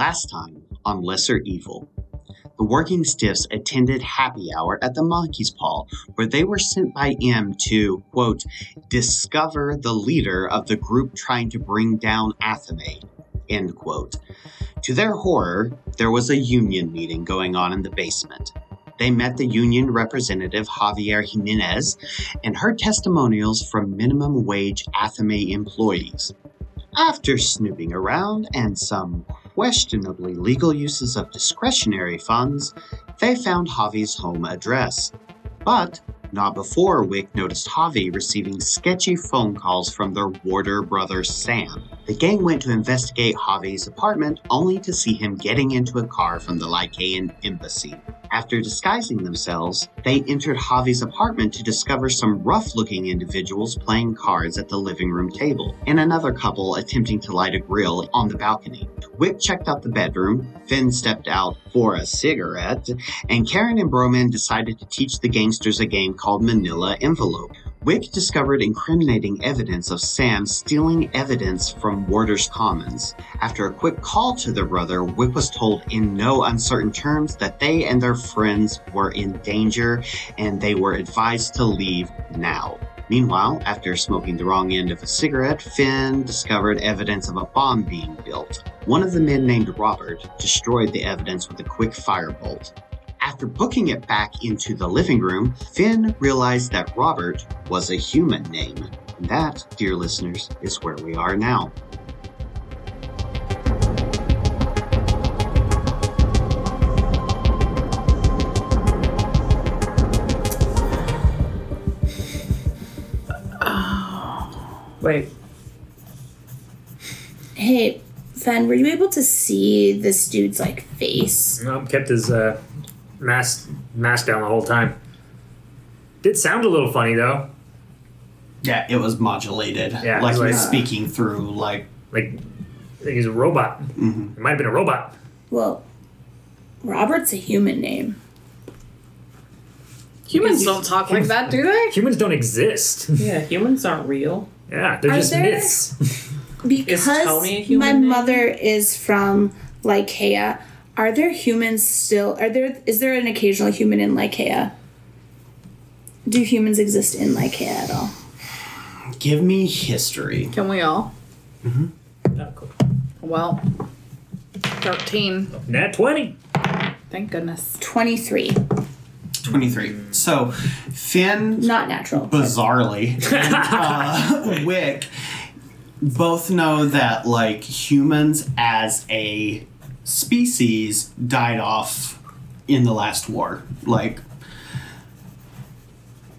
last time on Lesser Evil. The working stiffs attended happy hour at the Monkey's Paw, where they were sent by M to, quote, discover the leader of the group trying to bring down Athame, end quote. To their horror, there was a union meeting going on in the basement. They met the union representative Javier Jimenez and heard testimonials from minimum wage Athame employees. After snooping around and some questionably legal uses of discretionary funds, they found Javi's home address. But not before Wick noticed Javi receiving sketchy phone calls from their warder brother Sam. The gang went to investigate Javi's apartment only to see him getting into a car from the Lycaean embassy. After disguising themselves, they entered Javi's apartment to discover some rough looking individuals playing cards at the living room table, and another couple attempting to light a grill on the balcony. Wick checked out the bedroom, Fen stepped out for a cigarette, and Kaeren and Bromine decided to teach the gangsters a game called Manila Envelope. Wick discovered incriminating evidence of Sam stealing evidence from Warder's Commons. After a quick call to their brother, Wick was told in no uncertain terms that they and their friends were in danger and they were advised to leave now. Meanwhile, after smoking the wrong end of a cigarette, Fen discovered evidence of a bomb being built. One of the men named Robert destroyed the evidence with a quick firebolt. After booking it back into the living room, Fen realized that Robert was a human name. And that, dear listeners, is where we are now. Wait. Hey, Fen, were you able to see this dude's like face? No, kept his uh, mask mask down the whole time. Did sound a little funny though. Yeah, it was modulated. Yeah, like he was like- speaking through like Like, he's a robot. mhm. It might have been a robot. Well, Robert's a human name. Humans don't talk like that, do they? Humans don't exist. Yeah, humans aren't real. Yeah, they're Are just there- myths. Because Tony a human my name? mother is from Lycaea, are there humans still? Are there? Is there an occasional human in Lycaea? Do humans exist in Lycaea at all? give me history. Can we all? Mm-hmm. Oh, cool. Well, 13. Nat twenty. Thank goodness. Twenty-three, 23. So, Fen not natural. bizarrely and uh, Wick both know that like humans as a species died off in the last war. Like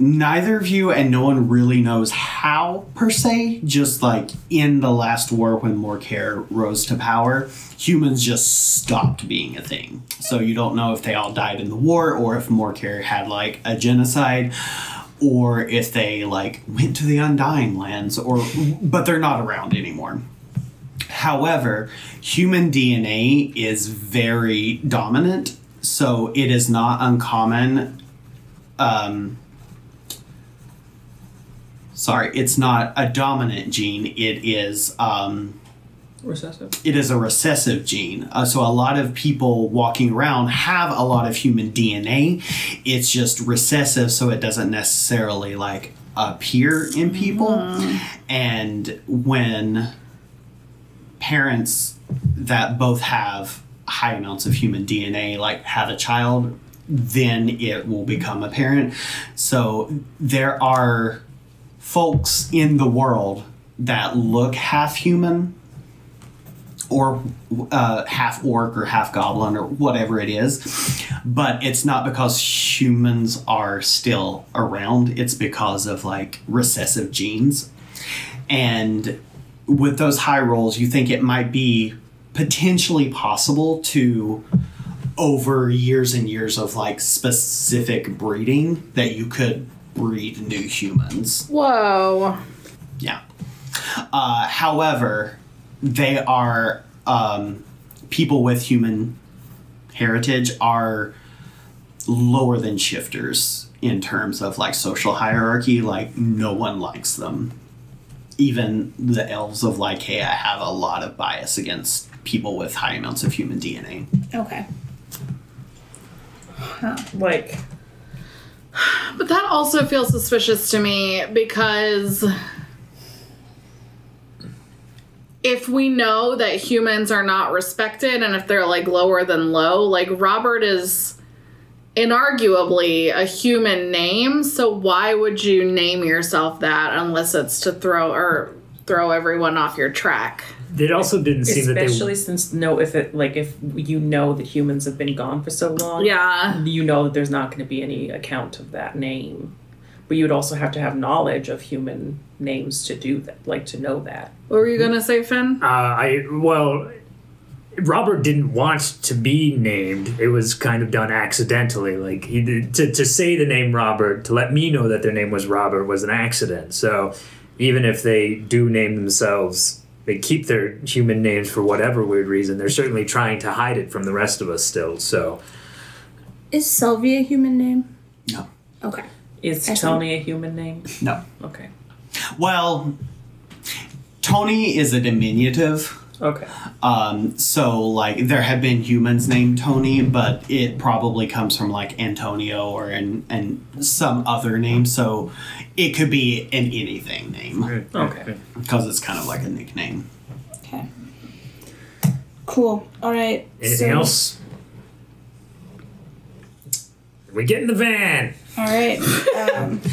neither of you and no one really knows how per se. Just like in the last war when Morcare rose to power, humans just stopped being a thing. So you don't know if they all died in the war or if Morcare had like a genocide or if they like went to the undying lands or but they're not around anymore however human dna is very dominant so it is not uncommon um sorry it's not a dominant gene it is um Recessive. it is a recessive gene. Uh, so a lot of people walking around have a lot of human DNA. It's just recessive, so it doesn't necessarily like appear in people. And when parents that both have high amounts of human DNA like have a child, then it will become apparent. So there are folks in the world that look half human or uh, half orc or half goblin or whatever it is. But it's not because humans are still around, it's because of like recessive genes. And with those high rolls, you think it might be potentially possible to over years and years of like specific breeding that you could breed new humans. Whoa. Yeah. Uh, however, they are um, people with human heritage are lower than shifters in terms of like social hierarchy. Like no one likes them. Even the elves of Lycaea have a lot of bias against people with high amounts of human DNA. Okay. Like, But that also feels suspicious to me because if we know that humans are not respected and if they're like lower than low, like Robert is inarguably a human name, so why would you name yourself that unless it's to throw or throw everyone off your track? It also didn't seem that especially since no, if it like if you know that humans have been gone for so long, Yeah. you know that there's not going to be any account of that name. But you would also have to have knowledge of human names to do that, like to know that. What were you gonna say, Fen? Uh, I well, Robert didn't want to be named. It was kind of done accidentally. Like he did, to to say the name Robert to let me know that their name was Robert was an accident. So even if they do name themselves. They keep their human names for whatever weird reason. They're certainly trying to hide it from the rest of us still. So Is Sylvie a human name? No. Okay. Is I see. Tony a human name? No. Okay. Well, Tony is a diminutive. Okay. Um, so like there have been humans named Tony, but it probably comes from like Antonio or and and some other name. So it could be an anything name Okay. because it's kind of like a nickname. Okay. Cool. All right. anything so- else? We get in the van. All right. Um,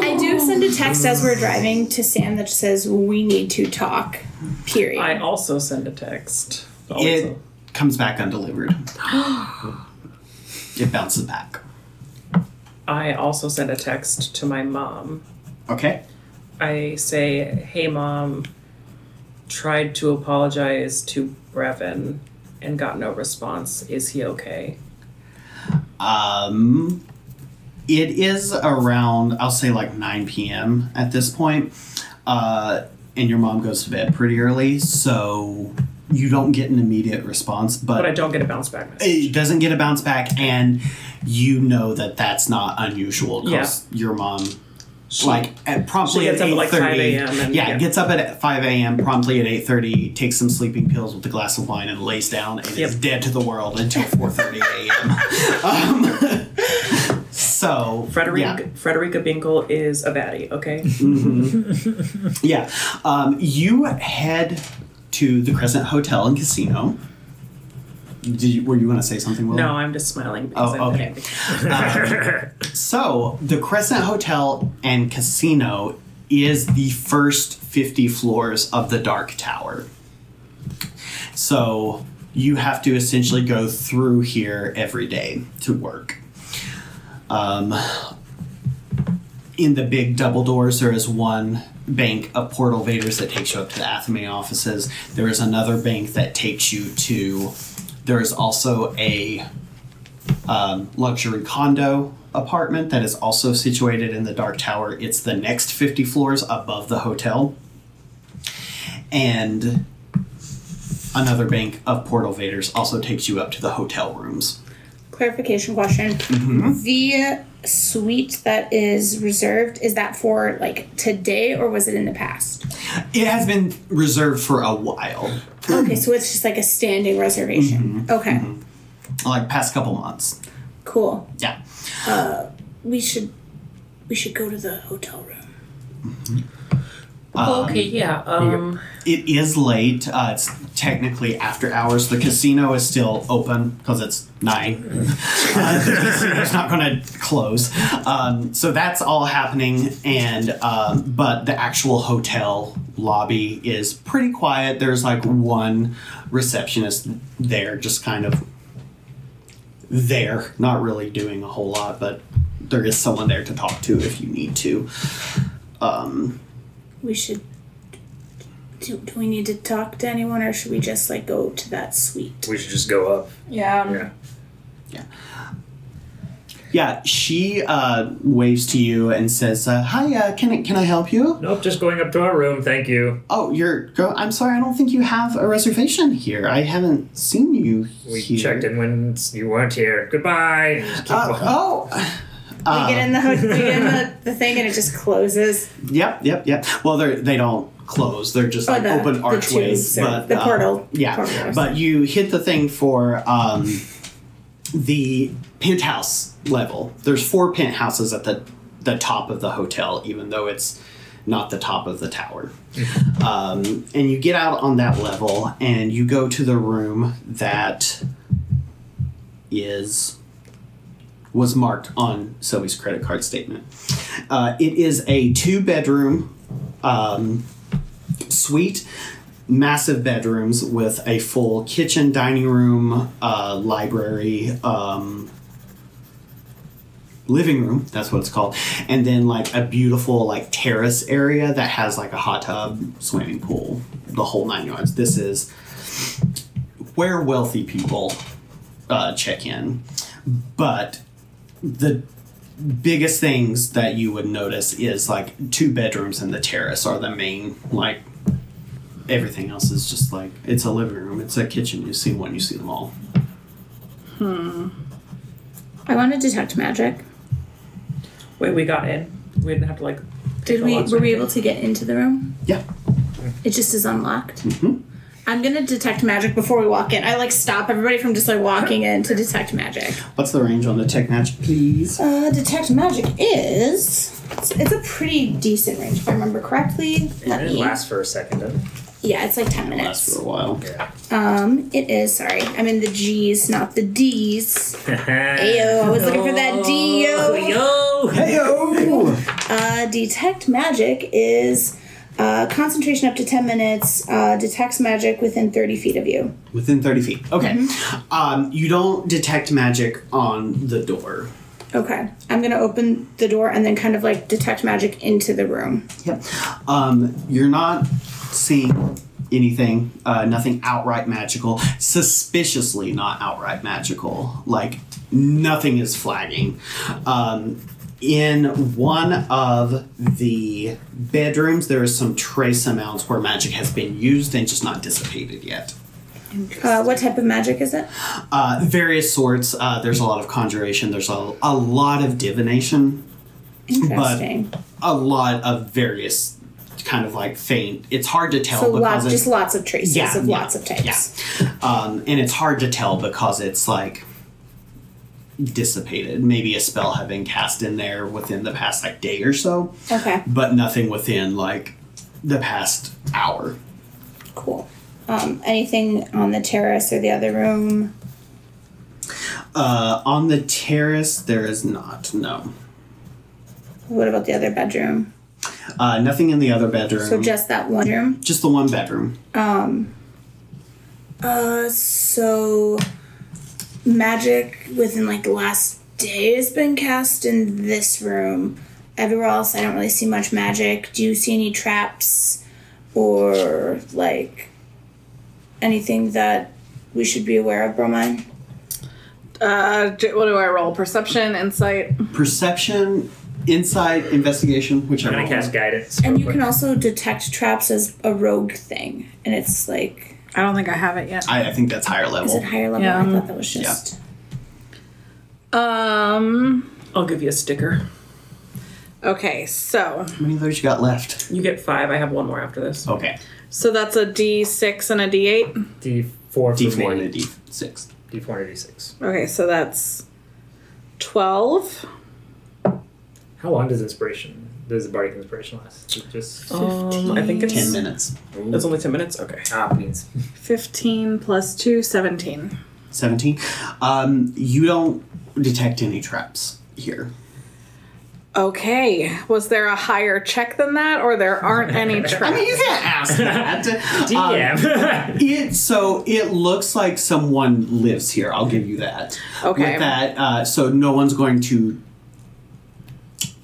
I do send a text as we're driving to Sam that says we need to talk. Period. I also send a text. Also. It comes back undelivered. it bounces back. I also send a text to my mom. Okay. I say, "Hey, mom, tried to apologize to Brevin and got no response. Is he okay?" Um, it is around, I'll say like 9 p.m. at this point. Uh, and your mom goes to bed pretty early, so you don't get an immediate response, but, But I don't get a bounce back message. it doesn't get a bounce back, and you know that that's not unusual because your mom. Like at promptly at like, 8:30 5 a.m. yeah, yeah. gets up at 5 a.m. promptly at 8.30 takes some sleeping pills with a glass of wine and lays down and is dead to the world until 4.30 a.m um, so Frederica, yeah, Frederica Binkle is a baddie. Okay. yeah. Um, you head to the crescent hotel and casino Did you, were you going to say something Will? No, I'm just smiling because Oh, okay. petty. So, the Crescent Hotel and Casino is the first 50 floors of the Dark Tower. So, you have to essentially go through here every day to work. Um, in the big double doors, there is one bank of portal vaders that takes you up to the Athame offices. There is another bank that takes you to. There is also a um, luxury condo apartment that is also situated in the Dark Tower. It's the next 50 floors above the hotel. And another bank of portal vaders also takes you up to the hotel rooms. Clarification question. The suite that is reserved, is that for like today or was it in the past? It has been reserved for a while, Okay, so it's just like a standing reservation. Mm-hmm. Okay, mm-hmm. like past couple months. cool. Yeah. Uh, we should we should go to the hotel room. Mm-hmm. Okay, yeah. Um, It is late. Uh, it's technically after hours. The casino is still open because it's nine. uh, the casino's not going to close. Um, so that's all happening. And um, but the actual hotel lobby is pretty quiet. There's like one receptionist there, just kind of there, not really doing a whole lot, but there is someone there to talk to if you need to. Um, We should. Do, do we need to talk to anyone, or should we just like go to that suite? We should just go up. Yeah. Yeah. Yeah, she uh, waves to you and says, uh, "Hi, uh, can I can I help you?" Nope, just going up to our room. Thank you. Oh, you're. Go- I'm sorry, I don't think you have a reservation here. I haven't seen you We here. checked in when you weren't here. Goodbye. And just keep walking. we get in the ho- we get in the, the thing and it just closes. yep, yep, yep. Well, they they don't close; They're just Oh, like the- open archways, tubes or but the uh, portal- Yeah, portal doors. but you hit the thing for um, the penthouse level. There's four penthouses at the the top of the hotel, even though it's not the top of the tower. Um, and you get out on that level, and you go to the room that is was marked on Sylvie's credit card statement. Uh, it is a two bedroom um, suite, massive bedrooms with a full kitchen, dining room, uh, library, um, living room. That's what it's called, and then like a beautiful like terrace area that has like a hot tub, swimming pool, the whole nine yards. This is where wealthy people uh, check in, but the biggest things that you would notice is like two bedrooms and the terrace are the main like everything else is just like it's a living room it's a kitchen you see one you see them all Hmm. I want to detect magic. Wait, we got in. We didn't have to like. Did we? Were we able to get into the room? yeah It just is unlocked. I'm gonna detect magic before we walk in. I like stop everybody from just like walking in to detect magic. what's the range on the tech magic please Uh, detect magic is it's, it's a pretty decent range if I remember correctly. It Let didn't me. last for a second, did it? Yeah, it's like ten last for minutes. For a while Yeah. Um, it is. Sorry, I'm in the G's, not the D's. Ayo, I was looking for that D, yo. Yo! Heyo! Uh, detect magic is uh, concentration up to 10 minutes, uh, detects magic within 30 feet of you. within 30 feet okay um, you don't detect magic on the door Okay. I'm going to open the door and then kind of like detect magic into the room. Yep. Um, you're not seeing anything, uh, nothing outright magical. Suspiciously not outright magical. Like nothing is flagging. Um, in one of the bedrooms, there is some trace amounts where magic has been used and just not dissipated yet. Uh, what type of magic is it? Uh, various sorts. Uh, there's a lot of conjuration. There's a, a lot of divination. Interesting. a lot of various kind of like faint. It's hard to tell so because lots, just lots of traces Yeah, of yeah, lots of types. um, and it's hard to tell because it's like dissipated. Maybe a spell had been cast in there within the past like day or so, Okay, but nothing within like the past hour. cool. Um, anything on the terrace or the other room? Uh, on the terrace, there is not. No, What about the other bedroom? uh, nothing in the other bedroom. So just that one room? just the one bedroom. Um. Uh, so magic within like the last day has been cast in this room. Everywhere else, I don't really see much magic. Do you see any traps or like anything that we should be aware of, Bromine? Uh, what do I roll? Perception, insight. Perception, insight, investigation, which I'm whichever. gonna cast guidance. And you quick. can also detect traps as a rogue thing, and it's like, I don't think I have it yet. I, I think that's higher level. is it higher level? Yeah. I thought that was just. Um. I'll give you a sticker. Okay, so How many of those you got left? You get five. I have one more after this. Okay. so that's a D six and a D eight. D4 for D4 and me. a D6. D4 and a D6. Okay, so that's twelve. How long does inspiration, does the bardic inspiration last? Is it Just Um, I think it's 10 minutes. It's only ten minutes. Okay. ah, beans. 15 plus 2, 17. 17. Um, you don't detect any traps here. Okay. Was there a higher check than that, or there aren't any traps? I mean, you can't ask that. Um, DM. it, so it looks like someone lives here. I'll give you that. Okay. With that, uh, so no one's going to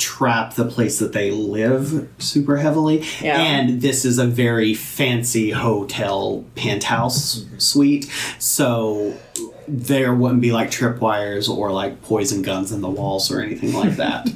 trap the place that they live super heavily. Yeah. And this is a very fancy hotel penthouse suite. So there wouldn't be like tripwires or like poison guns in the walls or anything like that.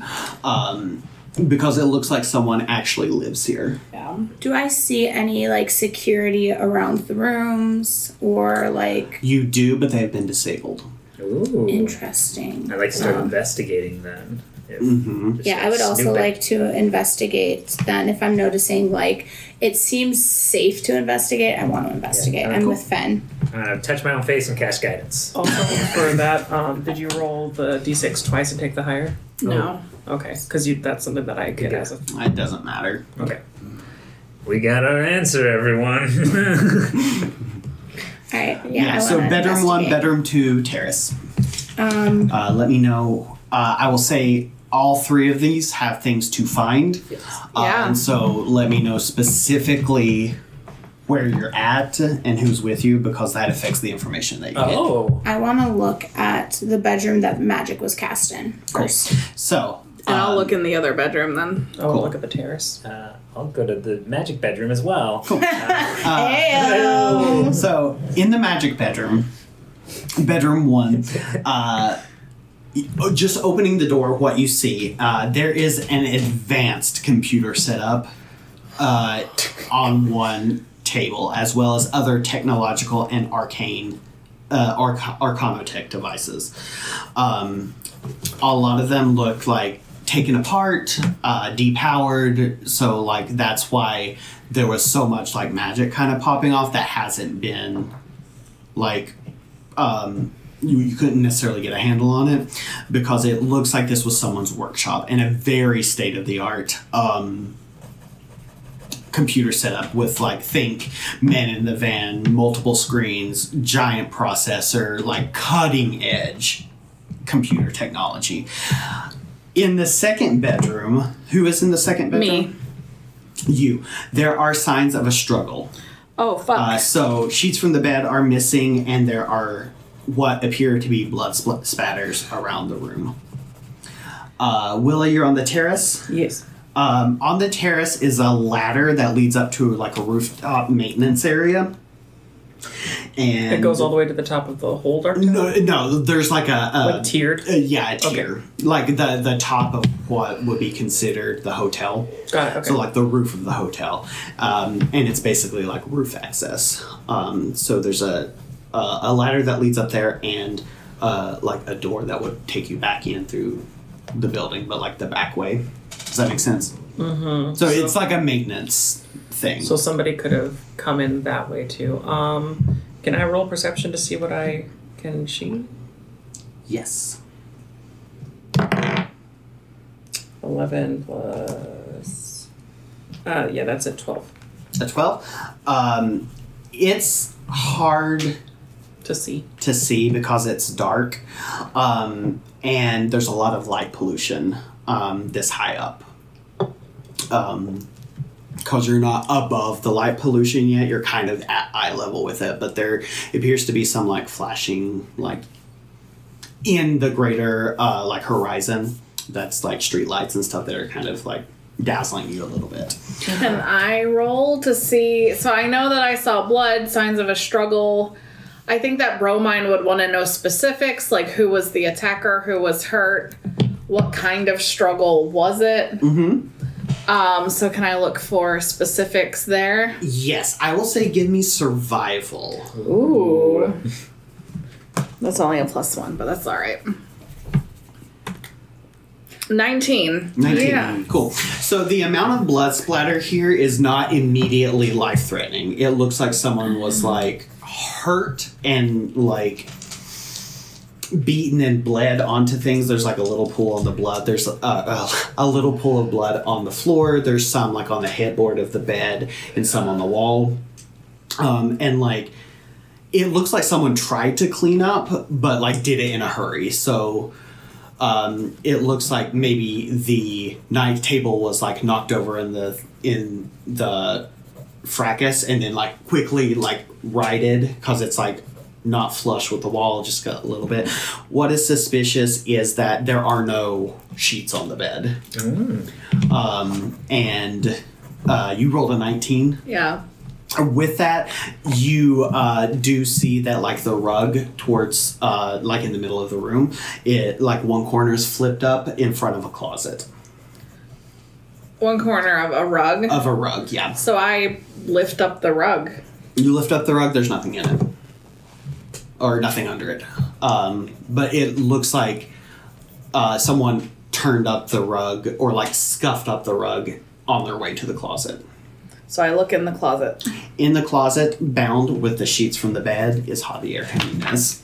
um, because it looks like someone actually lives here. yeah. Do I see any like security around the rooms or like You do, but they've been disabled. Ooh. interesting? I'd like to start Um, investigating then. If Mm-hmm. Yeah, I would also snoop it. like to investigate then if I'm noticing like it seems safe to investigate, I want to investigate. alright, I'm cool. with Fen. uh, touch my own face and cast guidance. Also, for that, um, did you roll the d6 twice and take the higher? No. Okay, because you that's something that I get Okay. as a. It doesn't matter. Okay. We got our answer, everyone. Alright, yeah. I so bedroom one, bedroom two, terrace. Um Uh, let me know. Uh, I will say all three of these have things to find. Uh, Yeah. and so let me know specifically where you're at and who's with you because that affects the information that you get. oh. I wanna look at the bedroom that magic was cast in first. So. And I'll um, look in the other bedroom then. Oh, Cool. look at the terrace. Uh, I'll go to the magic bedroom as well. Heyo. So in the magic bedroom, bedroom one, uh, just opening the door, what you see, uh, there is an advanced computer setup uh, on one table, as well as other technological and arcane uh, arc- arcanotech devices. Um, a lot of them look like taken apart, uh, depowered. So like that's why there was so much like magic kind of popping off that hasn't been like um, you, you couldn't necessarily get a handle on it because it looks like this was someone's workshop and a very state of the art um, computer setup with like think men in the van multiple screens giant processor like cutting edge computer technology in the second bedroom who is in the second bedroom Me. you there are signs of a struggle Oh fuck. uh, so sheets from the bed are missing, and there are what appear to be blood spl- spatters around the room. Uh, Willa, you're on the terrace. Yes. Um, on the terrace is a ladder that leads up to like a rooftop maintenance area. And It goes all the way to the top of the whole dark tower? no, no. There's like a, a Like tiered? uh, yeah, a Okay. tier, like the the top of what would be considered the hotel. Got it, okay. So like the roof of the hotel, um, and it's basically like roof access. Um, so there's a a a ladder that leads up there, and uh, like a door that would take you back in through the building, but like the back way. Does that make sense? Mm-hmm. So, it's like a maintenance thing. So somebody could have come in that way too. Um, can I roll perception to see what I can see? yes. 11 plus. Uh, yeah, that's at 12 A twelve. Um, it's hard to see. to see because it's dark, um, and there's a lot of light pollution um, this high up. Um, because you're not above the light pollution yet, you're kind of at eye level with it. But there appears to be some like flashing, like in the greater uh, like horizon. That's like street lights and stuff that are kind of like dazzling you a little bit. Can I roll to see? So I know that I saw blood, signs of a struggle. I think that Bromine would want to know specifics, like who was the attacker, who was hurt, what kind of struggle was it. Mm-hmm. Um, so can I look for specifics there? Yes, I will say, give me survival. Ooh. That's only a plus one, but that's all right. 19. 19. Yeah. Cool. So the amount of blood splatter here is not immediately life threatening. It looks like someone was like hurt and like beaten and bled onto things. There's like a little pool on the blood. There's a, a, a little pool of blood on the floor. There's some like on the headboard of the bed and some on the wall. Um, and like it looks like someone tried to clean up, but like did it in a hurry. So um, it looks like maybe the night table was like knocked over in the in the fracas and then like quickly like righted because it's like not flush with the wall just got a little bit. What is suspicious is that there are no sheets on the bed. Um, and uh, you rolled a 19 Yeah. with that you uh, do see that like the rug towards uh, like in the middle of the room it like one corner is flipped up in front of a closet One corner of a rug. of a rug yeah so I lift up the rug. you lift up the rug there's nothing in it or nothing under it um, but it looks like uh, someone turned up the rug or like scuffed up the rug on their way to the closet. So I look in the closet. In the closet, bound with the sheets from the bed, is Javier Jimenez.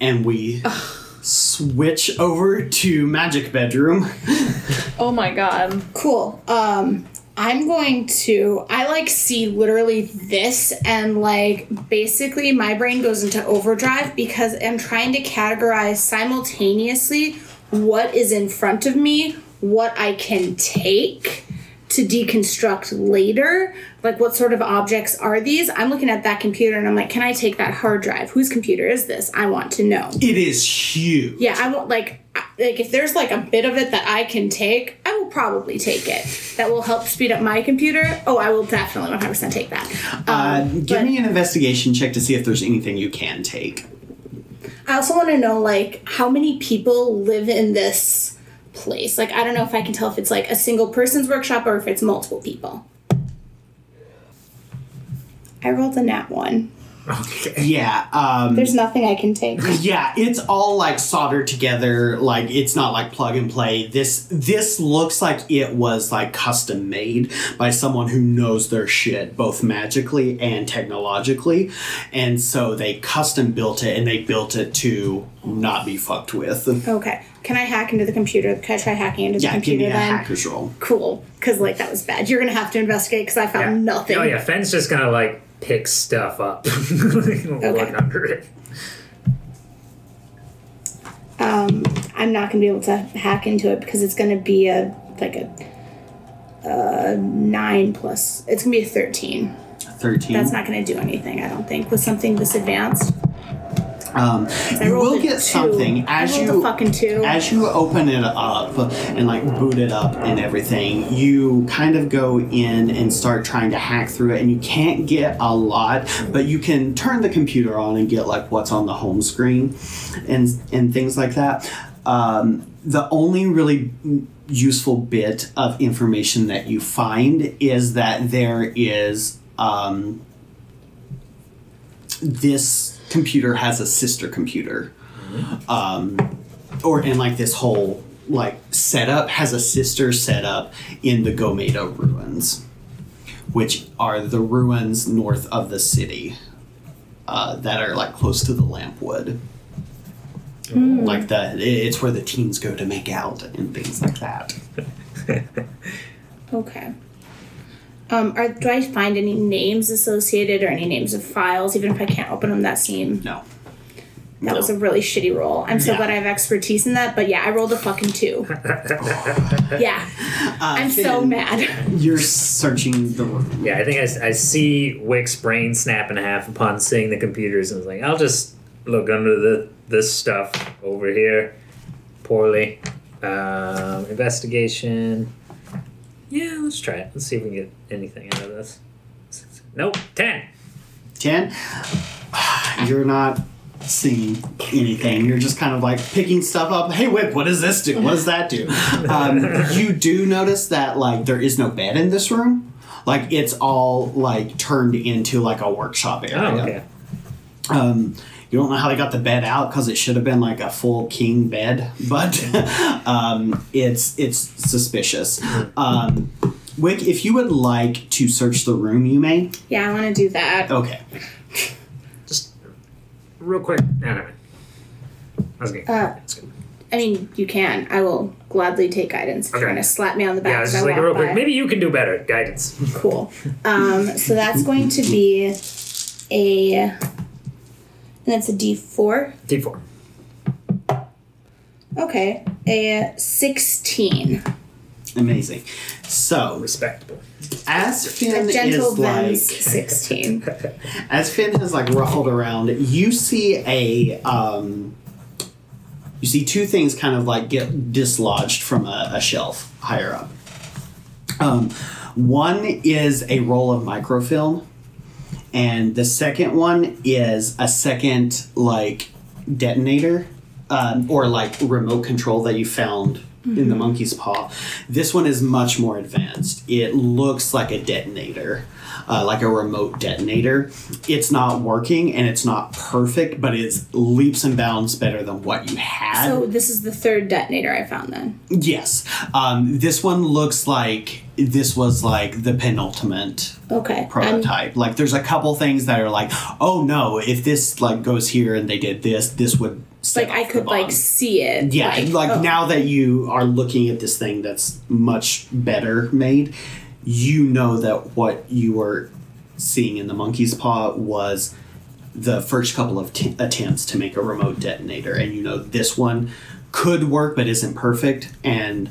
And we switch over to magic bedroom. Oh my god. Cool. Um, I'm going to. I like see literally this, and like basically my brain goes into overdrive because I'm trying to categorize simultaneously what is in front of me, what I can take to deconstruct later. Like, what sort of objects are these? I'm looking at that computer and I'm like, can I take that hard drive? Whose computer is this? I want to know. It is huge. Yeah, I want like like if there's like a bit of it that I can take, I will probably take it. That will help speed up my computer. Oh, I will definitely 100% take that. Uh, Um, give but me an investigation check to see if there's anything you can take. I also want to know like how many people live in this place. Like I don't know if I can tell if it's like a single person's workshop or if it's multiple people. I rolled a nat one. Okay. Yeah, um, There's nothing I can take. yeah, it's all like soldered together. Like it's not like plug and play. This this looks like it was like custom made by someone who knows their shit, both magically and technologically, and so they custom built it and they built it to not be fucked with. Okay. Can I hack into the computer? Can I try hacking into the Yeah, give computer me a then? hacker's roll. Cool. Because like that was bad. You're gonna have to investigate because I found nothing. Oh yeah, Fen's just gonna like pick stuff up, look under it. Um, I'm not gonna be able to hack into it because it's gonna be a like a uh, nine plus. It's gonna be a thirteen. Thirteen. That's not gonna do anything. I don't think with something this advanced. Um, you will get two. something as you as you open it up and like boot it up and everything. You kind of go in and start trying to hack through it, and you can't get a lot, but you can turn the computer on and get like what's on the home screen and and things like that. Um, the only really useful bit of information that you find is that there is um, this computer has a sister computer um, or in like this whole like setup has a sister setup in the Gomeda ruins, which are the ruins north of the city uh, that are like close to the Lampwood. Like the, it's where the teens go to make out and things like that. okay. Um, are, do I find any names associated or any names of files, even if I can't open them that seem? No, That was a really shitty roll. I'm so Yeah. glad I have expertise in that, but yeah, I rolled a fucking two. yeah. I'm so mad. You're searching the room. Yeah, I think I see Wick's brain snap in half upon seeing the computers, and was like, I'll just look under the this stuff over here. Poorly. Um, investigation. Yeah, let's try it. Let's see if we can get anything out of this. Nope, ten. 10 you're not seeing anything you're just kind of like picking stuff up hey whip what does this do what does that do um, you do notice that like there is no bed in this room like it's all like turned into like a workshop area Oh, okay. um, you don't know how they got the bed out because it should have been like a full king bed, but um, it's it's suspicious. Um, Wick, if you would like to search the room, you may. Yeah, I want to do that. Okay. Just real quick. No, no. I was gonna. Uh, that's good. I mean, you can. I will gladly take guidance if you're Okay. going to slap me on the back. Yeah, as it's just I like walk real quick. by. Maybe you can do better. Guidance. Cool. Um, so that's going to be a. And that's a D4. D four. Okay. A 16. Amazing. So, Respectable. as A Fen gentle is like, 16. as Fen has like ruffled around, you see a um, you see two things kind of like get dislodged from a, a shelf higher up. Um, one is a roll of microfilm, and the second one is a second like detonator um, or like remote control that you found in the monkey's paw. This one is much more advanced. It looks like a detonator. Uh, like a remote detonator. It's not working and it's not perfect, but it's leaps and bounds better than what you had. So this is the third detonator I found then. yes, um, this one looks like this was like the penultimate Okay. I'm- prototype. like there's a couple things that are like, oh no, if this like goes here and they did this, this would like I could like see it. Yeah, like, oh. now that you are looking at this thing that's much better made, you know that what you were seeing in the monkey's paw was the first couple of t- attempts to make a remote detonator, and you know this one could work but isn't perfect, and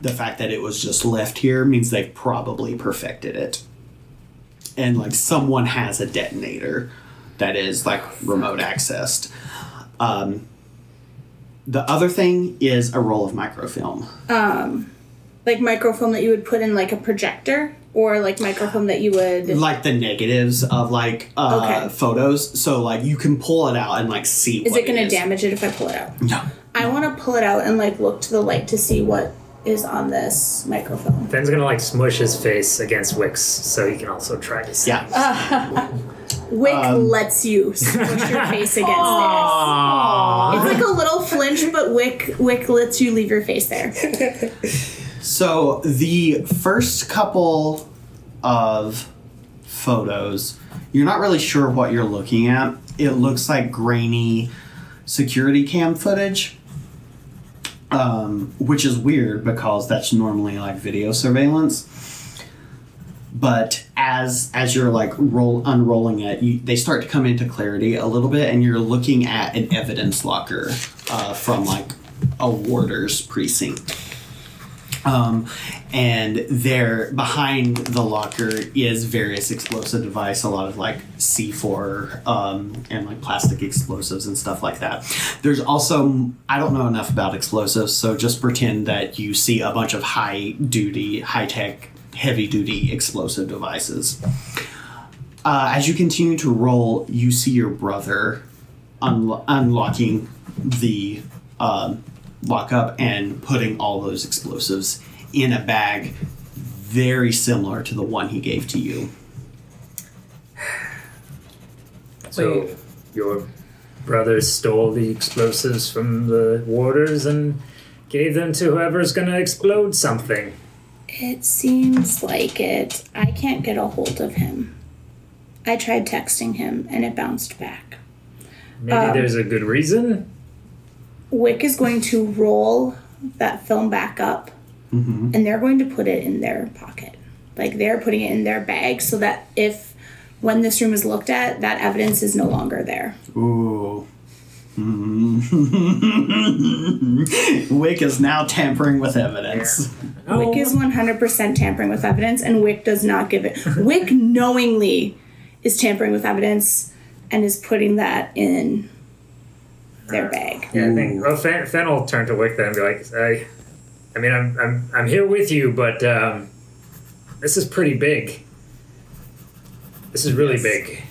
the fact that it was just left here means they've probably perfected it. And like someone has a detonator that is like remote accessed. Um, the other thing is a roll of microfilm. Like microfilm that you would put in like a projector or like microfilm that you would like the negatives of like uh, Okay. photos so like you can pull it out and like see is what it going to is. damage it if I pull it out? no I want to pull it out and like look to the light to see what is on this microfilm. Ben's gonna like smush his face against Wick's so he can also try to see. yeah Wick Um, lets you smush your face against theirs. Aww. It's like a little flinch, but Wick Wick lets you leave your face there. so the first couple of photos you're not really sure what you're looking at. It looks like grainy security cam footage um, which is weird because that's normally like video surveillance. But as as you're like roll unrolling it you, they start to come into clarity a little bit and you're looking at an evidence locker uh, from like a warder's precinct um, and there behind the locker is various explosive device a lot of like c4 um, and like plastic explosives and stuff like that. There's also i don't know enough about explosives so just pretend that you see a bunch of high duty high tech heavy duty explosive devices. Uh, as you continue to roll you see your brother unlo- unlocking the um, lockup and putting all those explosives in a bag very similar to the one he gave to you. So Wait. your brother stole the explosives from the warders and gave them to whoever's gonna explode something. It seems like it. I can't get a hold of him. I tried texting him and it bounced back. Maybe Um, there's a good reason. Wick is going to roll that film back up mm-hmm. and they're going to put it in their pocket. Like they're putting it in their bag so that if when this room is looked at, that evidence is no longer there. Ooh. Mm-hmm. Wick is now tampering with evidence. Oh, Wick is 100% tampering with evidence and Wick does not give it. Wick knowingly is tampering with evidence and is putting that in their bag. yeah, I think. Well, Fen, Fen will turn to Wick then and be like, I, I mean, I'm, I'm, I'm here with you, but um, this is pretty big. This is really Yes. big.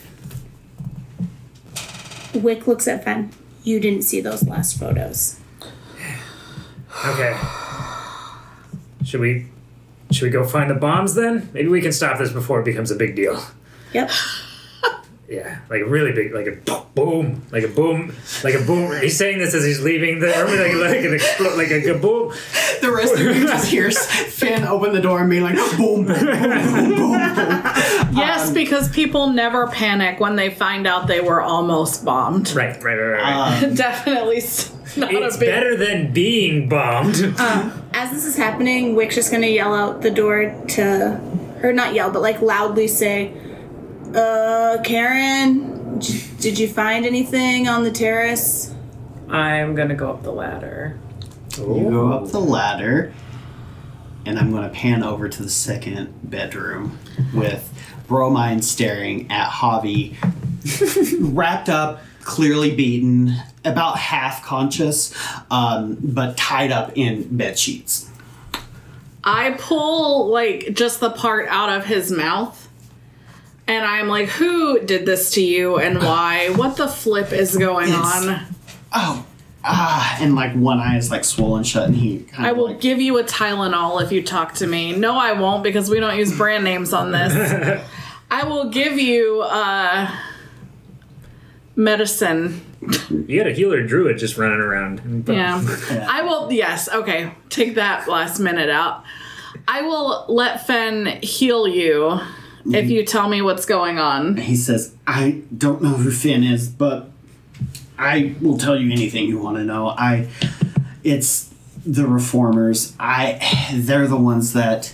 Wick looks at Fen. You didn't see those last photos. Okay. Should we, should we go find the bombs then? Maybe we can stop this before it becomes a big deal. Yep. Yeah, like a really big, like a boom, like a boom, like a boom. He's saying this as he's leaving the room, like, like an explo- like a kaboom. The rest of you just hear Fen open the door and be like, boom, boom, boom, boom, boom. Yes, because people never panic when they find out they were almost bombed. Right, right, right, right. Um, Definitely not it's a big. better than being bombed. As this is happening, Wick's just gonna yell out the door to, or not yell, but like loudly say, "Uh, Kaeren, did you find anything on the terrace?" I'm gonna go up the ladder. You go up the ladder, and I'm going to pan over to the second bedroom with Bromine staring at Javi, wrapped up, clearly beaten, about half conscious, um, but tied up in bed sheets. I pull like just the part out of his mouth. And I'm like, who did this to you and why? What the flip is going It's- on? Oh, ah, and like one eye is like swollen shut, and he kind I of will like, give you a Tylenol if you talk to me. No, I won't because we don't use brand names on this. I will give you uh, medicine. You had a healer druid just running around. Yeah. Yeah. I will, yes, okay. Take that last minute out. I will let Fen heal you if you tell me what's going on. He says, I don't know who Fen is, but I will tell you anything you want to know. I it's the reformers. I they're the ones that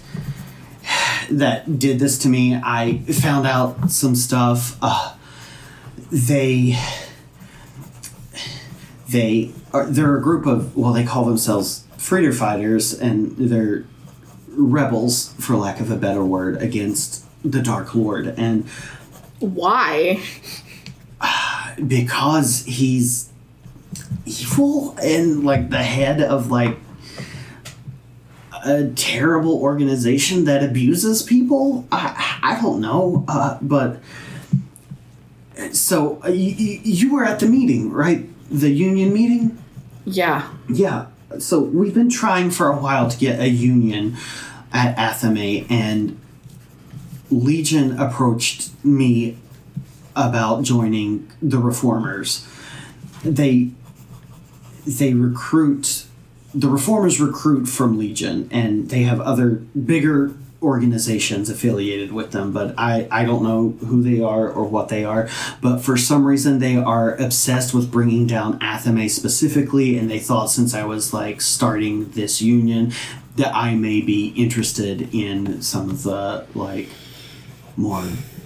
that did this to me. I found out some stuff. Uh, they they are they're a group of well they call themselves freedom fighters and they're rebels for lack of a better word against the dark lord and Why? because he's evil and like the head of like a terrible organization that abuses people i, I don't know uh, but so uh, y- y- you were at the meeting right the union meeting Yeah. yeah. So we've been trying for a while to get a union at Athame, and Legion approached me about joining the Reformers. They they recruit the Reformers recruit from Legion, and they have other bigger organizations affiliated with them, but I, I don't know who they are or what they are. But for some reason, they are obsessed with bringing down Athame specifically, and they thought since I was like starting this union that I may be interested in some of the like more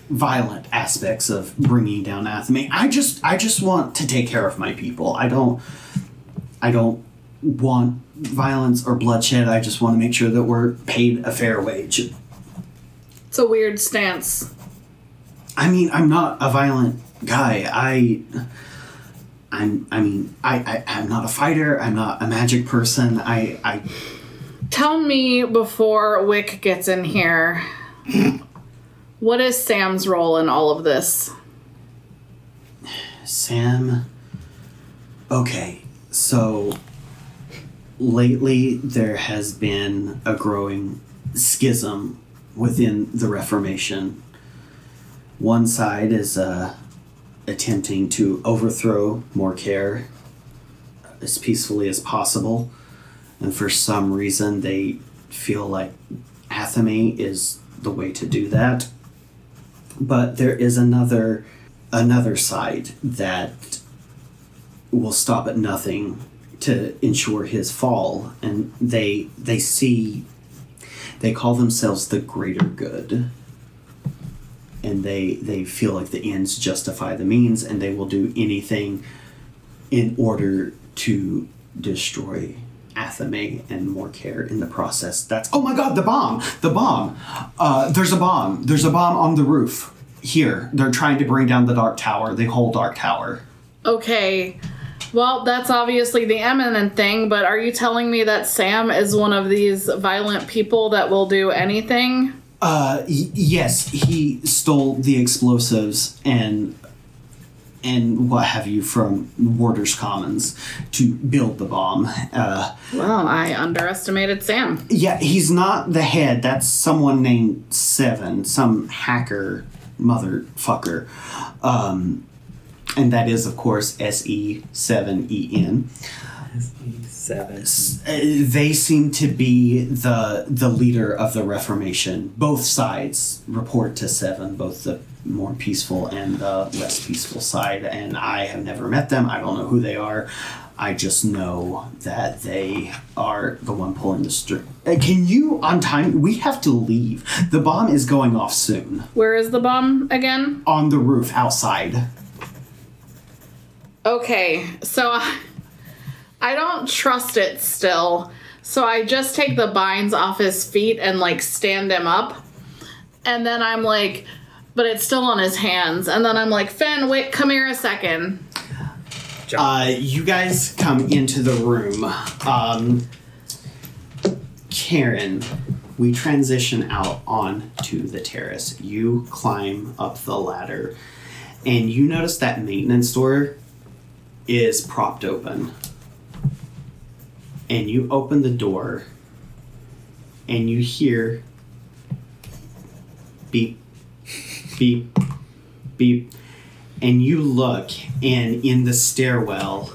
violent aspects of bringing down Athame. I just I just want to take care of my people. I don't I don't want violence or bloodshed. I just want to make sure that we're paid a fair wage. It's a weird stance. I mean, I'm not a violent guy. I I'm I mean, I, I I'm not a fighter. I'm not a magic person. I I Tell me before Wick gets in here. what is Sam's role in all of this? Sam. Okay, so lately there has been a growing schism within the Reformation. One side is uh, attempting to overthrow Morcare as peacefully as possible, and for some reason they feel like Athame is the way to do that. But there is another another side that will stop at nothing to ensure his fall and they they see they call themselves the greater good. And they they feel like the ends justify the means and they will do anything in order to destroy Athame and Morcare in the process. That's oh my god, the bomb! The bomb! Uh, there's a bomb. There's a bomb on the roof. Here. They're trying to bring down the Dark Tower, the whole Dark Tower. Okay. Well, that's obviously the eminent thing, but are you telling me that Sam is one of these violent people that will do anything? Uh, y- yes, he stole the explosives and and what have you from Warder's Commons to build the bomb. Uh, Well, I underestimated Sam. yeah, he's not the head. That's someone named Seven, some hacker motherfucker. Um, and that is, of course, S E 7 E N. Seven. Uh, they seem to be the the leader of the Reformation. Both sides report to Seven, both the more peaceful and the less peaceful side. And I have never met them. I don't know who they are. I just know that they are the one pulling the string. Uh, can you on time? We have to leave. The bomb is going off soon Where is the bomb again? on the roof outside. Okay, so I, I don't trust it still. So I just take the binds off his feet and like stand him up. And then I'm like, but it's still on his hands. And then I'm like, Fen, wait, come here a second. Uh, you guys come into the room. Um, Kaeren, we transition out onto the terrace. You climb up the ladder, and you notice that maintenance door is propped open. And you open the door, and you hear beep, beep, beep. And you look, and in the stairwell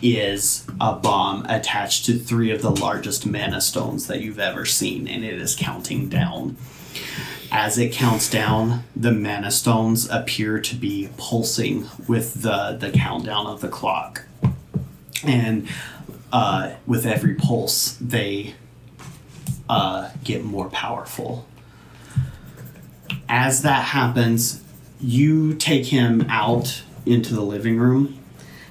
is a bomb attached to three of the largest mana stones that you've ever seen, and it is counting down. As it counts down, the mana stones appear to be pulsing with the, the countdown of the clock. And uh, with every pulse, they uh, get more powerful. As that happens, you take him out into the living room.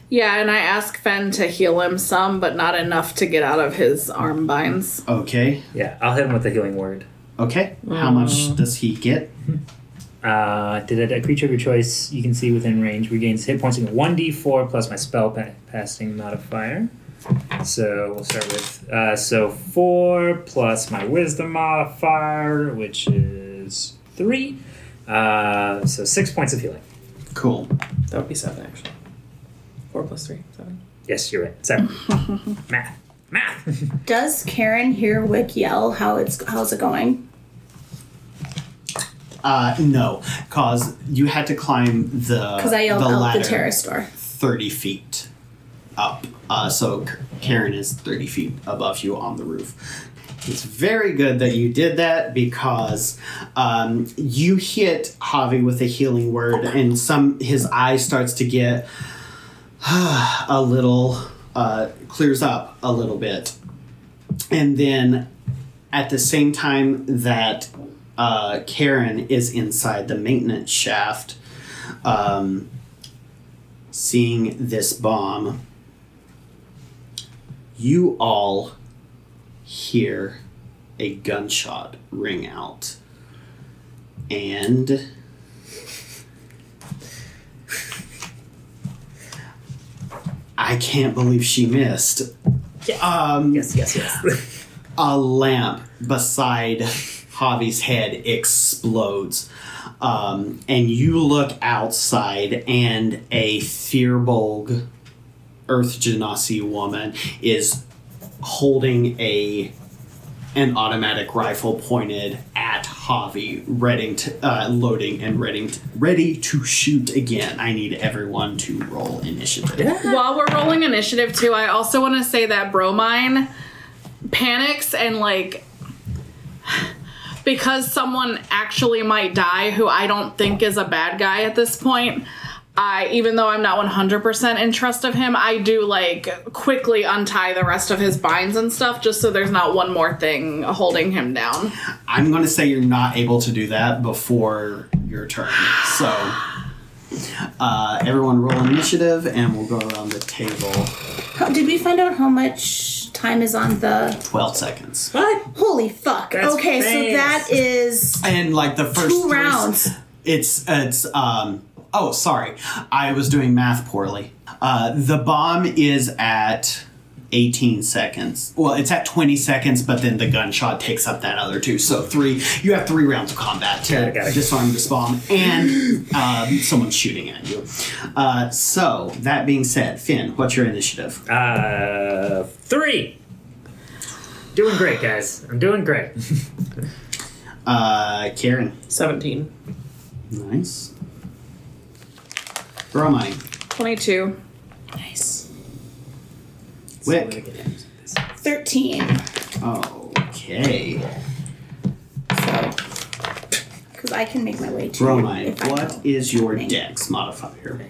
Yeah, and I ask Fen to heal him some, but not enough to get out of his arm binds. Okay, Yeah, I'll hit him with the healing word. okay. How much does he get? Uh, did a, a creature of your choice you can see within range regains hit points in 1d4 plus my spell pa- passing modifier. So we'll start with uh, so four plus my wisdom modifier, which is three. Uh, so six points of healing. Cool. That would be seven, actually. Four plus three, seven. Yes, you're right. Seven. Math. Math. Does Kaeren hear Wick yell how it's how's it going? Uh, no, cause you had to climb the Because I yelled the out ladder the terrace door. thirty feet up. Uh, so Kaeren is thirty feet above you on the roof. It's very good that you did that because um, you hit Javi with a healing word, and some his eye starts to get a little uh, clears up a little bit, and then at the same time that uh, Kaeren is inside the maintenance shaft, um, seeing this bomb, you all hear a gunshot ring out. And I can't believe she missed. Um, yes, yes, yes. a lamp beside Javi's head explodes. Um, and you look outside, and a Firbolg Earth Genasi woman is holding a an automatic rifle pointed at Javi, ready to uh, loading and ready to, ready to shoot again. I need everyone to roll initiative. While we're rolling initiative too, I also want to say that Bromine panics and like because someone actually might die who I don't think is a bad guy at this point. I even though I'm not 100% in trust of him, I do like quickly untie the rest of his binds and stuff just so there's not one more thing holding him down. I'm going to say you're not able to do that before your turn. So, uh, everyone roll initiative, and we'll go around the table. How, did we find out how much time is on the? 12 seconds. what? Holy fuck! That's okay, so that is And like the first two three- rounds. It's it's um. Oh, sorry, I was doing math poorly. Uh, the bomb is at 18 seconds. Well, it's at 20 seconds, but then the gunshot takes up that other two. So three, you have three rounds of combat to Got it, got it. disarm this bomb, and um, someone's shooting at you. Uh, so that being said, Fen, what's your initiative? Uh, three. Doing great, guys. I'm doing great. Uh, Kaeren, 17. nice. Bromine, 22. Nice. Wick. Thirteen. Okay. So, because I can make my way to Bromine, if I what know. is your dex modifier?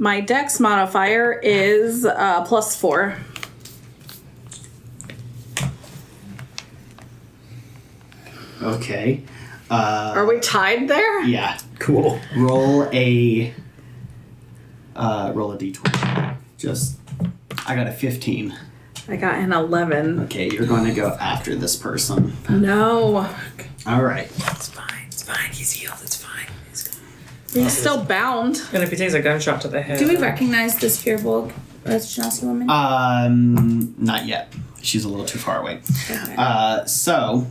My dex modifier is uh, plus 4. Okay. Uh, Are we tied there? yeah. Cool. Roll a. Uh, roll a d20. Just. I got a 15. I got an 11. Okay, you're going to go after this person. No. All right. It's fine. It's fine. He's healed. It's fine. He's good. He's still bound. And if he takes a gunshot to the head. Do we recognize this Firbolg as Genasi woman? Um, not yet. She's a little too far away. Okay. Uh, so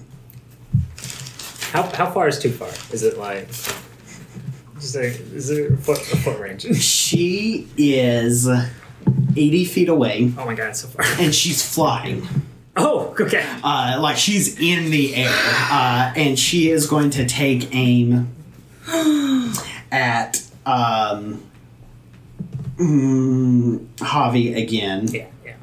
How, how far is too far? Is it like? Is there, is there a foot, a foot range? she is 80 feet away Oh my god, so far. and she's flying. Oh, okay. Uh, like she's in the air, uh, and she is going to take aim at um, mm, Javi again. Yeah, yeah.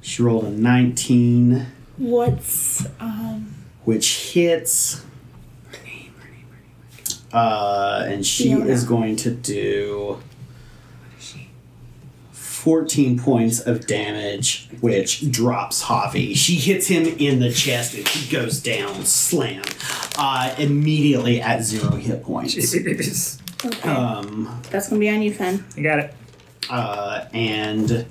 She rolled a 19, What's um which hits. Uh, and she Fiona. is going to do 14 points of damage, which drops Javi. She hits him in the chest and he goes down, slam, uh, immediately at zero hit points. Jeez. okay? Um, That's gonna be on you, Fen. You got it. uh, and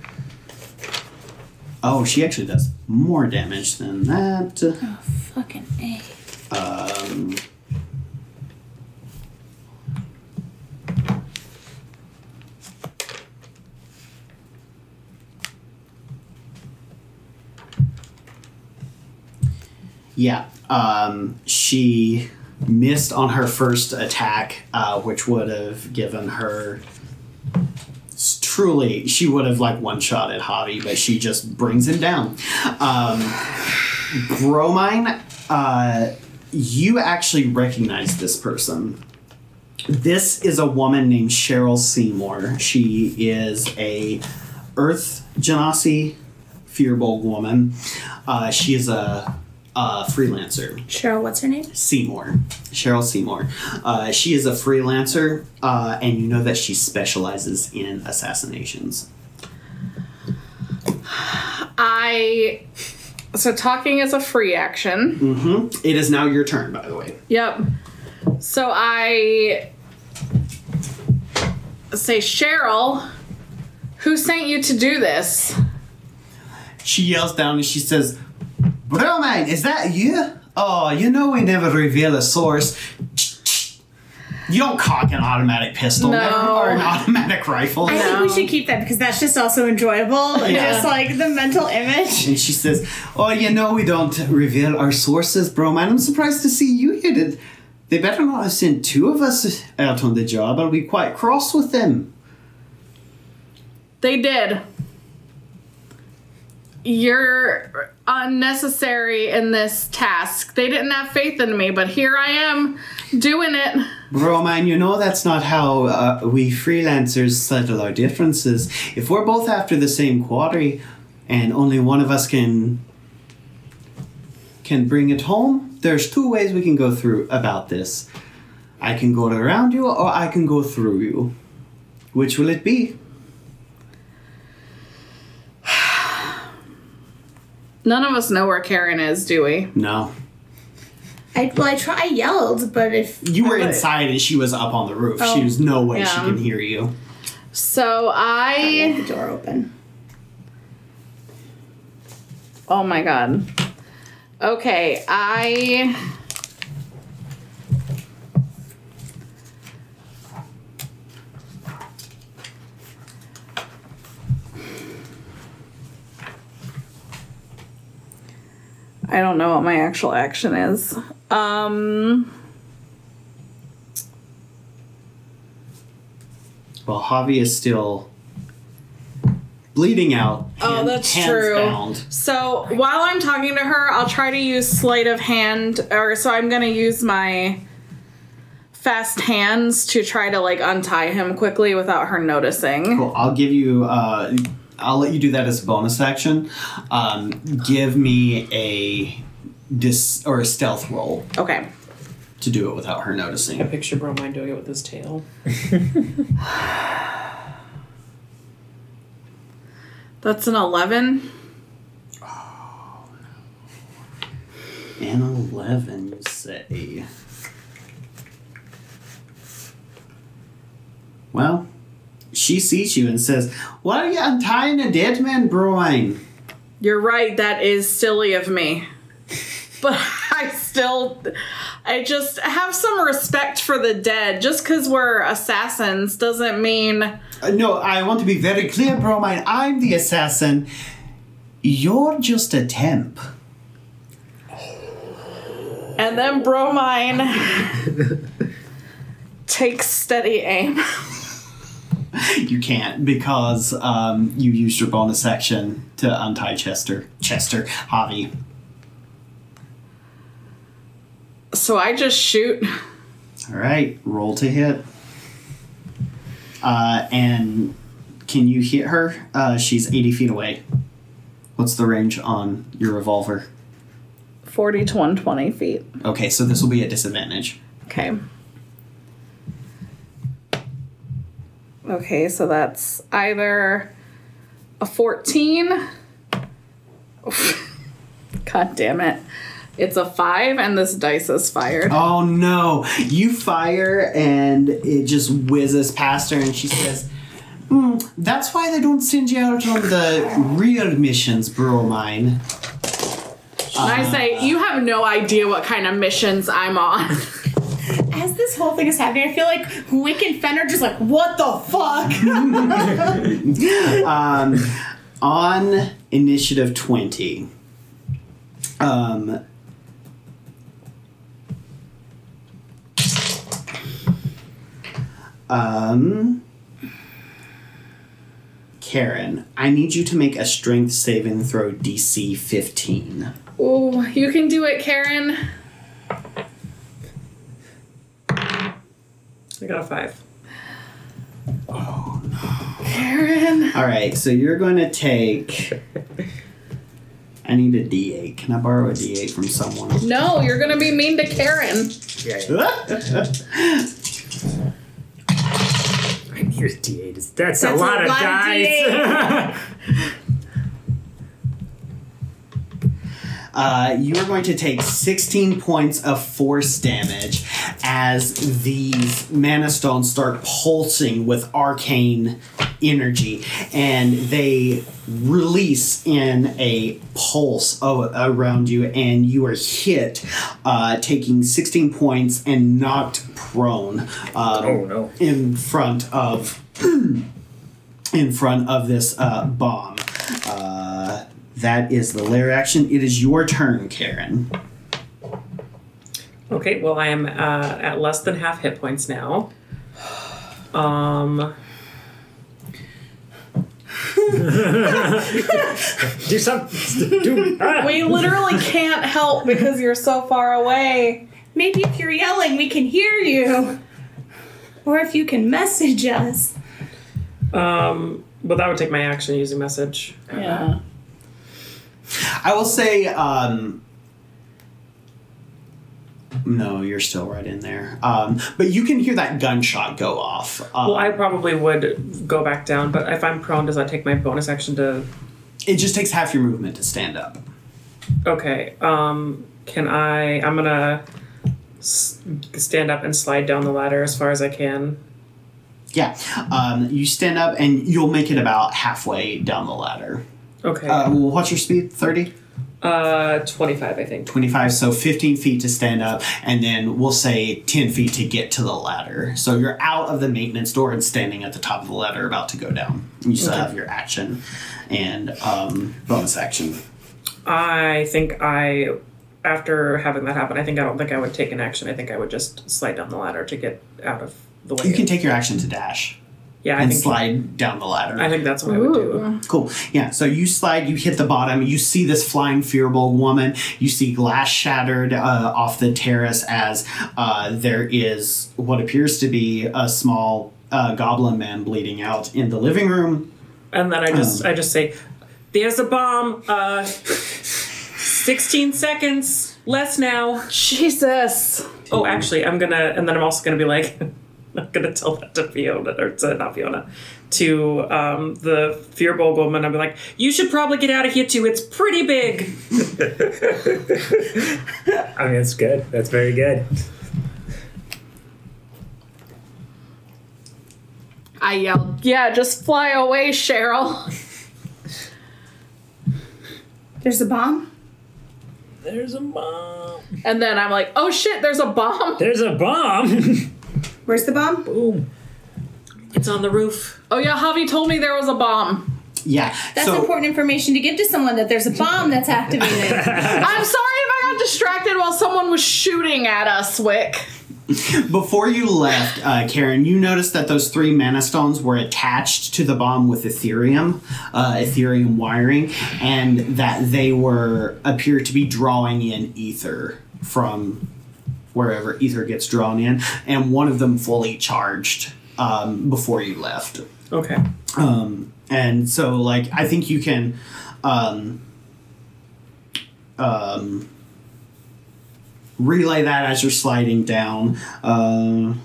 oh, she actually does more damage than that. Oh fucking a. Um, yeah, um, she missed on her first attack, uh, which would have given her. Truly, she would have like one shot at Javi, but she just brings him down. Um, Bromine, uh, you actually recognize this person. This is a woman named Cheryl Seymour. She is a Earth Genasi Firbolg woman. Uh, she is a, a freelancer. Cheryl, what's her name? Seymour, Cheryl Seymour. Uh, she is a freelancer, uh, and you know that she specializes in assassinations. I. So talking is a free action. hmm It is now your turn, by the way. Yep. So I say, Cheryl, who sent you to do this? She yells down and she says, Bromine, is that you? Oh, you know we never reveal a source. You don't cock an automatic pistol No. or an automatic rifle. I think we should keep that because that's just also enjoyable. Yeah. Just like the mental image. And she says, Oh, you know we don't reveal our sources, Bromine. I'm surprised to see you here. Did- They better not have sent two of us out on the job. I'll be quite cross with them. They did. You're unnecessary in this task. They didn't have faith in me, but here I am doing it. Bromine, you know that's not how uh, we freelancers settle our differences. If we're both after the same quarry, and only one of us can can bring it home, there's two ways we can go through about this. I can go around you, or I can go through you. Which will it be? None of us know where Kaeren is, do we? No, I well, I try. I yelled, but if you were I would- inside and she was up on the roof. Oh. She was no way she Yeah. can hear you. So I I. left the door open. Oh my god. Okay, I. I don't know what my actual action is. Um. Well, Javi is still bleeding out. Oh, that's hands true. bound. So while I'm talking to her, I'll try to use sleight of hand, or so I'm gonna use my fast hands to try to like untie him quickly without her noticing. Cool. I'll give you. Uh, I'll let you do that as a bonus action. Um, give me a dis or a stealth roll Okay. to do it without her noticing. I noticing. picture Bromine doing it with his tail. That's an 11. An eleven, you say? Well, she sees you and says, "Why are you untying a dead man, Bromine?" You're right, that is silly of me. But I still. I just have some respect for the dead. Just because we're assassins doesn't mean. Uh, no, I want to be very clear, Bromine. I'm the assassin. You're just a temp. And then Bromine takes steady aim. you can't because um, you used your bonus action to untie Chester. Chester, Javi. So I just shoot. All right, roll to hit. Uh, and can you hit her? Uh, she's 80 feet away. What's the range on your revolver? 40 to 120 feet. Okay, so this will be a disadvantage. Okay. Okay, so that's either a 14. God damn it. It's a 5, and this dice is fired. Oh no! You fire and it just whizzes past her, and she says, "Hmm, "That's why they don't send you out on the real missions, Bromine." And I say, You have no idea what kind of missions I'm on. As this whole thing is happening, I feel like Wick and Fen are just like, what the fuck? Um, on initiative twenty. Um, um, Kaeren, I need you to make a strength saving throw DC 15. Oh, you can do it, Kaeren. I got a five. Oh, Kaeren. All right, so you're going to take. I need a D8. Can I borrow a D8 from someone? No, you're gonna be mean to Kaeren. I need a D8. That's, a That's a lot of lot of dice. Uh, you are going to take 16 points of force damage as these mana stones start pulsing with arcane energy and they release in a pulse o- around you and you are hit uh, taking 16 points and knocked prone um, Oh, no. in front of in front of this uh, bomb uh, that is the lair action it is your turn Kaeren Okay, well I am uh, at less than half hit points now. Um, Do something. Do, ah. We literally can't help because you're so far away. Maybe if you're yelling, we can hear you. Or if you can message us. um, but that would take my action using message. Yeah. I will say um, no you're still right in there um, but you can hear that gunshot go off um, Well, I probably would go back down, but if I'm prone, does that take my bonus action to? it just takes half your movement to stand up Okay. Um, can I? I'm gonna s- stand up and slide down the ladder as far as I can. yeah um, you stand up and you'll make it about halfway down the ladder Okay. uh, well, what's your speed 30 Uh, 25, I think. 25 so 15 feet to stand up and then we'll say 10 feet to get to the ladder so you're out of the maintenance door and standing at the top of the ladder about to go down you still have your action and um, bonus action I think I, after having that happen, I think I don't think I would take an action. I think I would just slide down the ladder to get out of the way. you can take your action to dash yeah, I and think slide down the ladder I think that's what I would do. Cool. Yeah. So you slide, you hit the bottom, you see this flying Firbolg woman. You see glass shattered uh, off the terrace as uh, there is what appears to be a small uh, goblin man bleeding out in the living room. And then I just, Um. I just say, "There's a bomb. Uh, 16 seconds less now." Jesus. Oh, actually, I'm gonna, and then I'm also gonna be like, I'm gonna tell that to Fiona, or to not Fiona, to um, the Firbolg woman. I'll be like, you should probably get out of here too. It's pretty big. I mean, that's good. That's very good. I yelled, Yeah, just fly away, Cheryl. There's a bomb? There's a bomb. And then I'm like, Oh shit, there's a bomb. There's a bomb. Where's the bomb? Boom. It's on the roof. Oh yeah, Javi told me there was a bomb. Yeah. That's so, important information to give to someone that there's a bomb that's activated. I'm sorry if I got distracted while someone was shooting at us, Wick. Before you left, uh, Kaeren, you noticed that those three mana stones were attached to the bomb with Ethereum, uh, Ethereum wiring, and that they were appear to be drawing in ether from wherever ether gets drawn in, and one of them fully charged um, before you left. Okay. Um, and so, like, I think you can. Um, um, relay that as you're sliding down. Uh,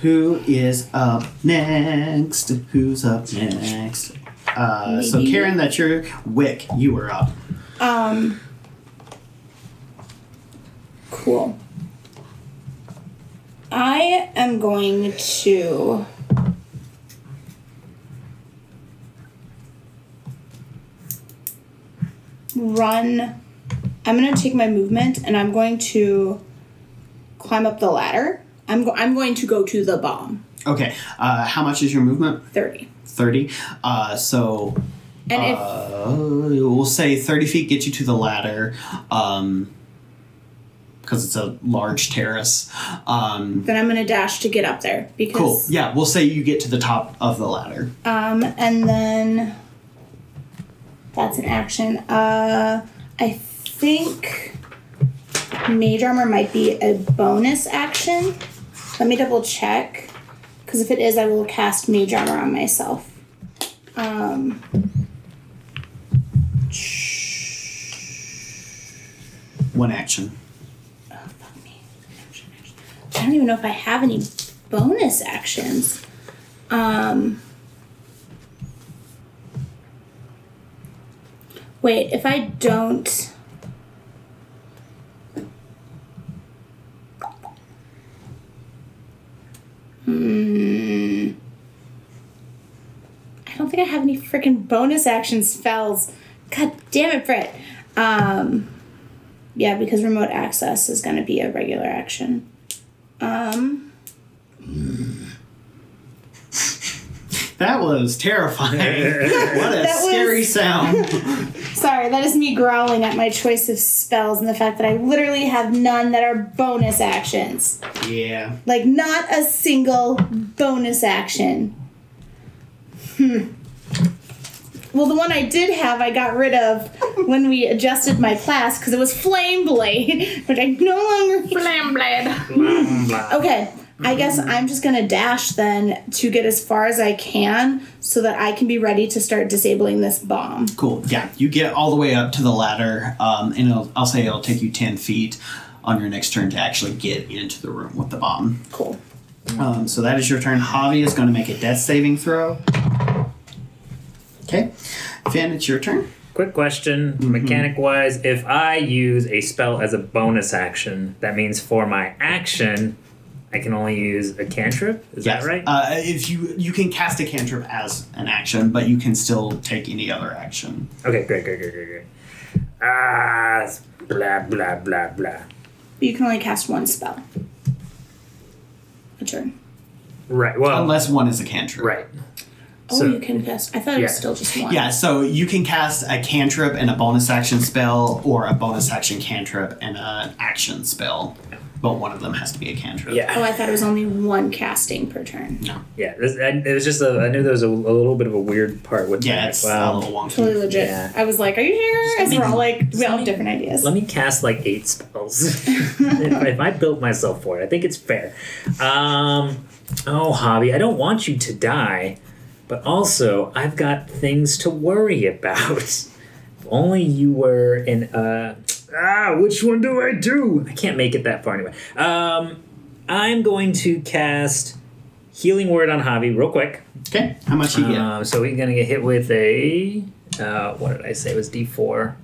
who is up next? Who's up next? Uh, so, Kaeren, that's your Wick. You were up. Um. Cool. I am going to. Run. I'm going to take my movement and I'm going to climb up the ladder. I'm, go- I'm going to go to the bomb. Okay. Uh, how much is your movement? 30. 30. Uh, so, And if. uh, we'll say 30 feet get you to the ladder. Um, because it's a large terrace. Um, then I'm going to dash to get up there because. Cool. Yeah, we'll say you get to the top of the ladder. Um, and then that's an action. Uh, I think mage armor might be a bonus action. Let me double check, because if it is, I will cast mage armor on myself. Um, One action. oh, fuck me. Action, action. I don't even know if I have any bonus actions. Um. Wait, if I don't. Hmm. I don't think I have any freaking bonus action spells. God damn it, Britt. Um. Yeah, because remote access is going to be a regular action. Um. That was terrifying. what a That was- scary sound. Sorry, that is me growling at my choice of spells and the fact that I literally have none that are bonus actions. yeah. Like, not a single bonus action. Hmm. Well, the one I did have, I got rid of when we adjusted my class because it was Flame Blade, which I no longer. Flame blade. Okay, I guess I'm just gonna dash then to get as far as I can so that I can be ready to start disabling this bomb. Cool. Yeah, you get all the way up to the ladder, um, and it'll, I'll say it'll take you 10 feet on your next turn to actually get into the room with the bomb. Cool. Um, so that is your turn. Javi is going to make a death saving throw. Okay. Fen, it's your turn. Quick question, mechanic wise, if I use a spell as a bonus action, that means for my action, I can only use a cantrip? Is that right? Uh, if you you can cast a cantrip as an action, but you can still take any other action. okay, great, great, great, great, great. Ah, blah, blah, blah, blah. You can only cast one spell. A turn. Right, well, Unless one is a cantrip. right. Oh, So- you can cast. I thought it was still just one. Yeah, so you can cast a cantrip and a bonus action spell, or a bonus action cantrip and an action spell. But one of them has to be a cantrip. Yeah. Oh, I thought it was only one casting per turn. No. Yeah, this, I, it was just a, I knew there was a, a little bit of a weird part with Yeah, that. it's Wow. a little wonky. Totally legit. Yeah. I was like, "Are you sure?" As we're all like, we all have different ideas. Let me cast like eight spells. if, if I built myself for it, I think it's fair. Um, oh, Javi, I don't want you to die, but also I've got things to worry about. if only you were in uh ah, which one do I do? I can't make it that far anyway. Um, I'm going to cast Healing Word on Javi real quick. Okay, how much you get? Um, so we're gonna get hit with a uh, what did I say? It was D four.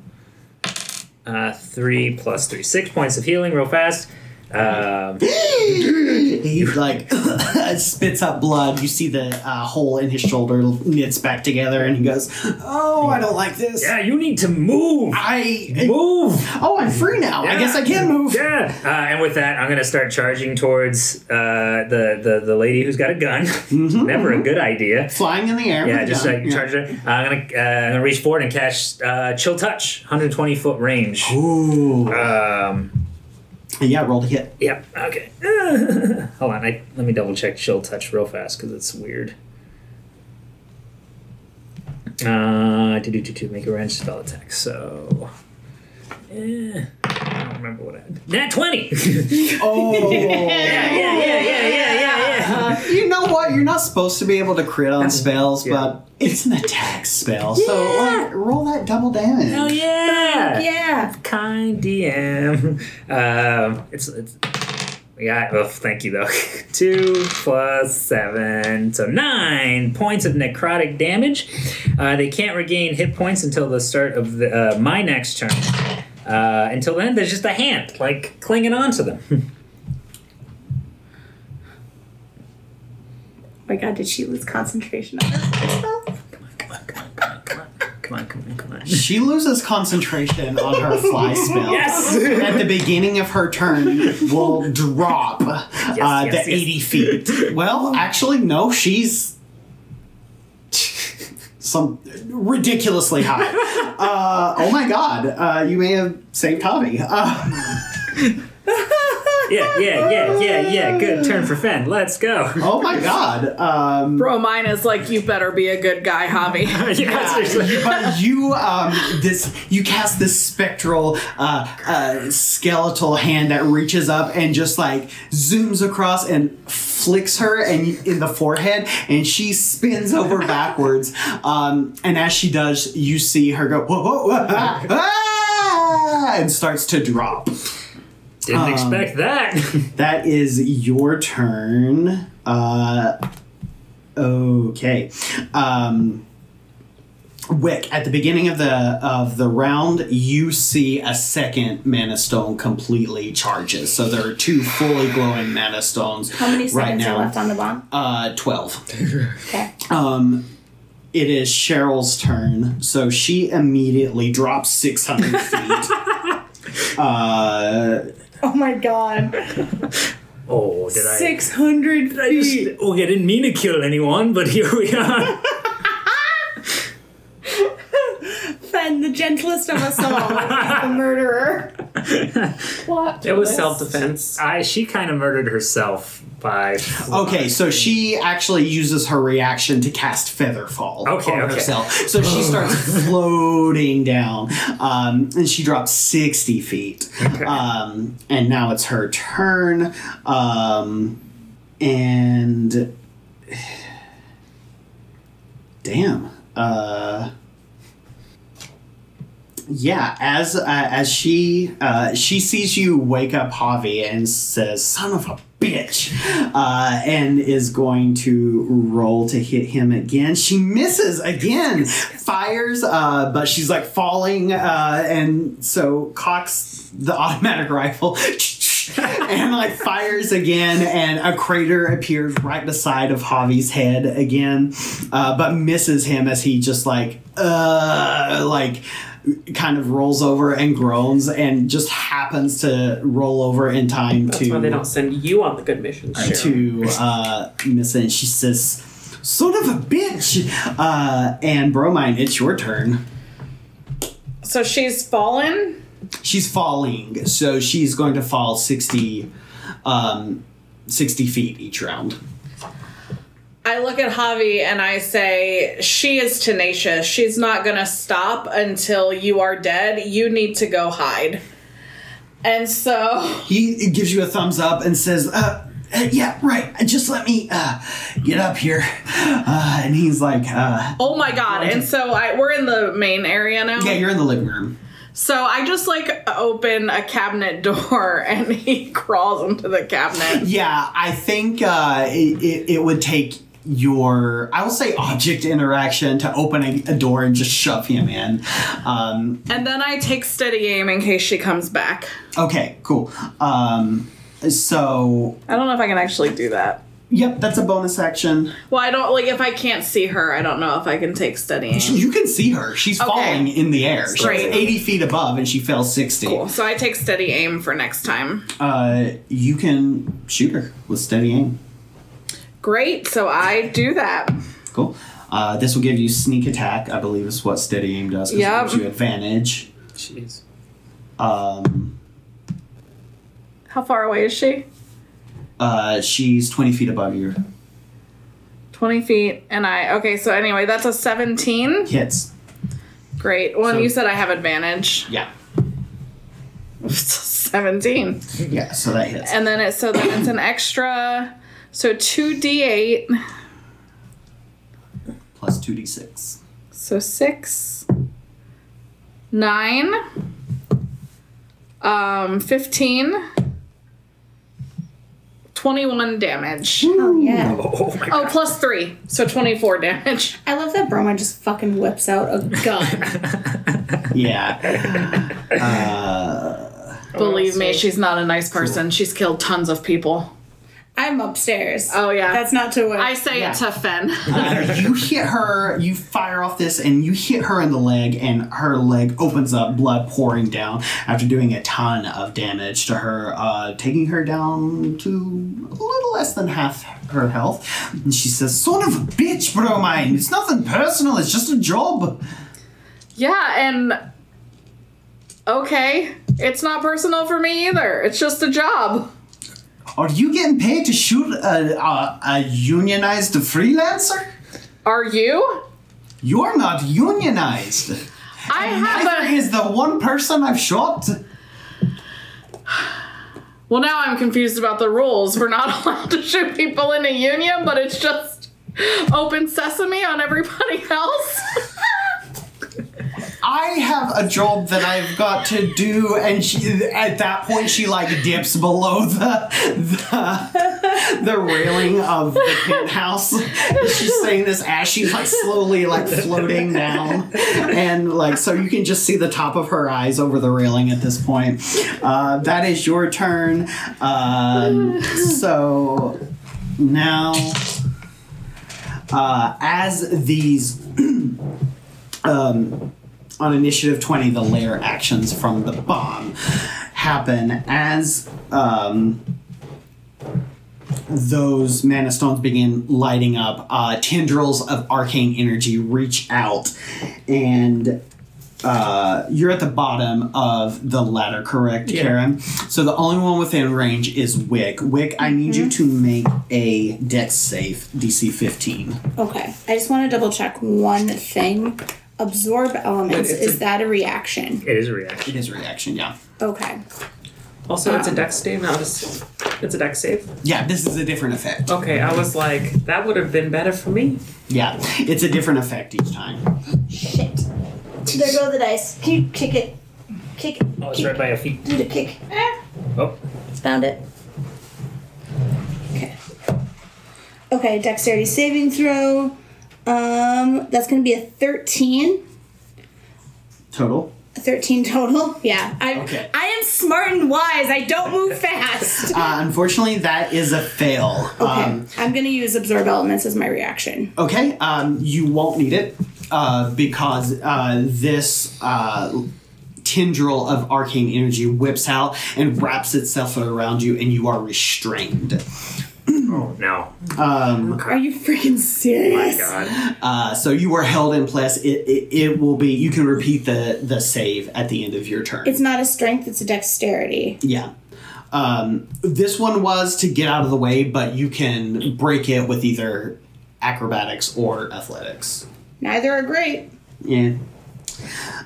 Uh, three plus three, six points of healing, real fast. Um, he like spits up blood. You see the uh, hole in his shoulder knits back together, and he goes, "Oh, I don't like this. yeah, you need to move. I Move. oh, I'm free now. I guess I can move." Yeah, uh, and with that, I'm gonna start charging towards uh, the, the the lady who's got a gun. Never a good idea. Flying in the air. Yeah, just like Yeah. charge it. I'm gonna uh, I'm gonna reach forward and catch uh, chill touch, 120 foot range. Ooh. Um, Yeah, roll to hit. Yep. Okay. Hold on. I, let me double check Chill Touch real fast because it's weird. Uh, to do to make a range spell attack. So, eh, remember what I had. Nat twenty. yeah, Oh, yeah, yeah, yeah, yeah, yeah, yeah. you know what? You're not supposed to be able to crit on spells, yeah. but it's an attack spell, so like roll that double damage. Oh yeah. Yeah. Kind DM. Um, it's it's. Yeah, well, thank you though. Two plus seven, so nine points of necrotic damage. Uh, they can't regain hit points until the start of the, uh, my next turn. Uh, until then, there's just a hand like clinging on to them. Oh my god, did she lose concentration on her spell? come on, come on, come on, come on, come on, come on, come on. She loses concentration on her fly spell. Yes! At the beginning of her turn, will drop uh, yes, to yes. 80 feet. Well, actually, no, she's some ridiculously high. Uh, oh my god, uh, you may have saved Javi. Uh, Yeah, yeah, yeah, yeah, yeah. Good turn for Fen. Let's go. oh my god. Um, Bromine is like, you better be a good guy, Javi. yeah, seriously. but you um this you cast this spectral uh, uh skeletal hand that reaches up and just like zooms across and flicks her and in the forehead and she spins over backwards um and as she does you see her go whoa, whoa, whoa, ah, ah, and starts to drop Didn't Um, expect that. that is your turn. Uh, okay. Um, Wick, at the beginning of the of the round, you see a second mana stone completely charges. So there are two fully glowing mana stones How many right seconds now. are left on the bomb? Uh, twelve. Okay. Um, it is Cheryl's turn, so she immediately drops six hundred feet. uh, Oh my god. Oh, did I? 600 I just, oh, I didn't mean to kill anyone, but here we are. Fen, the gentlest of us all, the murderer. What? It was self defense. I she kind of murdered herself by. Okay, so she actually uses her reaction to cast Featherfall Okay, on okay. herself. So she starts floating down, um, and she drops sixty feet. Okay. Um, and now it's her turn, um, and damn. Uh, yeah, as uh, as she uh, she sees you wake up Javi and says, "Son of a bitch," uh, and is going to roll to hit him again. She misses again, fires, uh, but she's like falling, uh, and so cocks the automatic rifle. and like fires again, and a crater appears right beside of Javi's head again, uh, but misses him as he just like uh like kind of rolls over and groans and just happens to roll over in time That's to why they don't send you on the good missions. Cheryl. to uh, Miss and she says, "Son of a bitch!" Uh, and Bromine, it's your turn. So she's fallen? She's falling, so she's going to fall sixty, um, sixty feet each round. I look at Javi and I say, She is tenacious. She's not going to stop until you are dead. You need to go hide. And so He gives you a thumbs up and says, uh, uh, "Yeah, right. Just let me uh, get up here." Uh, and he's like, uh, Oh my god! And so I we're in the main area now. "Yeah, you're in the living room." So I just like open a cabinet door and he crawls into the cabinet. Yeah, I think uh, it, it, it would take your, I will say, object interaction to open a, a door and just shove him in. Um, And then I take steady aim in case she comes back. okay, cool. Um, so, I don't know if I can actually do that. yep, that's a bonus action. Well, I don't like if I can't see her. I don't know if I can take steady aim. You can see her. She's Okay. falling in the air. She's Great. 80 feet above and she fell 60. Cool. So I take steady aim for next time. Uh, you can shoot her with steady aim. Great. So I do that. Cool. Uh, this will give you sneak attack, I believe is what steady aim does. 'cause Yep. It gives you advantage. Jeez. Um, How far away is she? Uh, she's 20 feet above you. 20 feet. And I, okay, so anyway, that's a 17. Hits. Great. Well, So- you said I have advantage. Yeah. 17. Yeah, so that hits. And then it, so then it's an extra, so 2d8. Plus 2d6. So 6, 9, um, 15, 21 damage. Oh yeah. Oh my Oh, plus 3. So 24 damage. I love that Broma just fucking whips out a gun. Yeah. Uh, Believe me, so- she's not a nice person. She's killed tons of people. I'm upstairs. Oh, yeah. That's not to what I say Yeah. it to Fen. uh, you hit her, you fire off this, and you hit her in the leg, and her leg opens up, blood pouring down after doing a ton of damage to her, uh, taking her down to a little less than half her health. And she says, Son of a bitch, Bromine! It's nothing personal, it's just a job. yeah, and okay, it's not personal for me either. It's just a job. Are you getting paid to shoot a, a, a unionized freelancer? Are you? You're not unionized. I have Neither a. is the one person I've shot. Well, now I'm confused about the rules. We're not allowed to shoot people in a union, but it's just open sesame on everybody else. I have a job that I've got to do, and she, at that point, she like dips below the the, the railing of the penthouse. She's saying this as she's like slowly like floating down, and like so you can just see the top of her eyes over the railing at this point. Uh, that is your turn. Um, so now, uh, as these. um, on initiative 20 the lair actions from the bomb happen as um, those mana stones begin lighting up uh, tendrils of arcane energy reach out and uh, you're at the bottom of the ladder, correct, Yeah. Kaeren? So the only one within range is Wick. Wick, I need you to make a dex save, DC 15. Okay. I just want to double check one thing. Absorb elements. it's Is a- that a reaction? It is a reaction. It is a reaction, yeah. Okay. Also, it's a dex save, not a. s- It's a dex save. Yeah, this is a different effect. Okay, I was like, that would have been better for me. Yeah, it's a different effect each time. Shit. There go the dice. Can you kick it? Kick it. Oh, it's kick. right by your feet. Do the kick. Ah, Oh, found it. Okay. Okay, dexterity saving throw. Um, that's gonna be a 13. Total. A 13 total. Yeah. I Okay. I am smart and wise. I don't move fast. Uh, unfortunately, that is a fail. Okay. Um, I'm gonna use absorb elements as my reaction. okay, um, you won't need it uh, because uh, this uh, tendril of arcane energy whips out and wraps itself around you, and you are restrained. Oh no. Um, Are you freaking serious? My God. uh, so you are held in place. It, it, it will be. You can repeat the the save at the end of your turn. It's not a strength, it's a dexterity. Yeah. Um, this one was to get out of the way, but you can break it with either acrobatics or athletics. Neither are great. Yeah.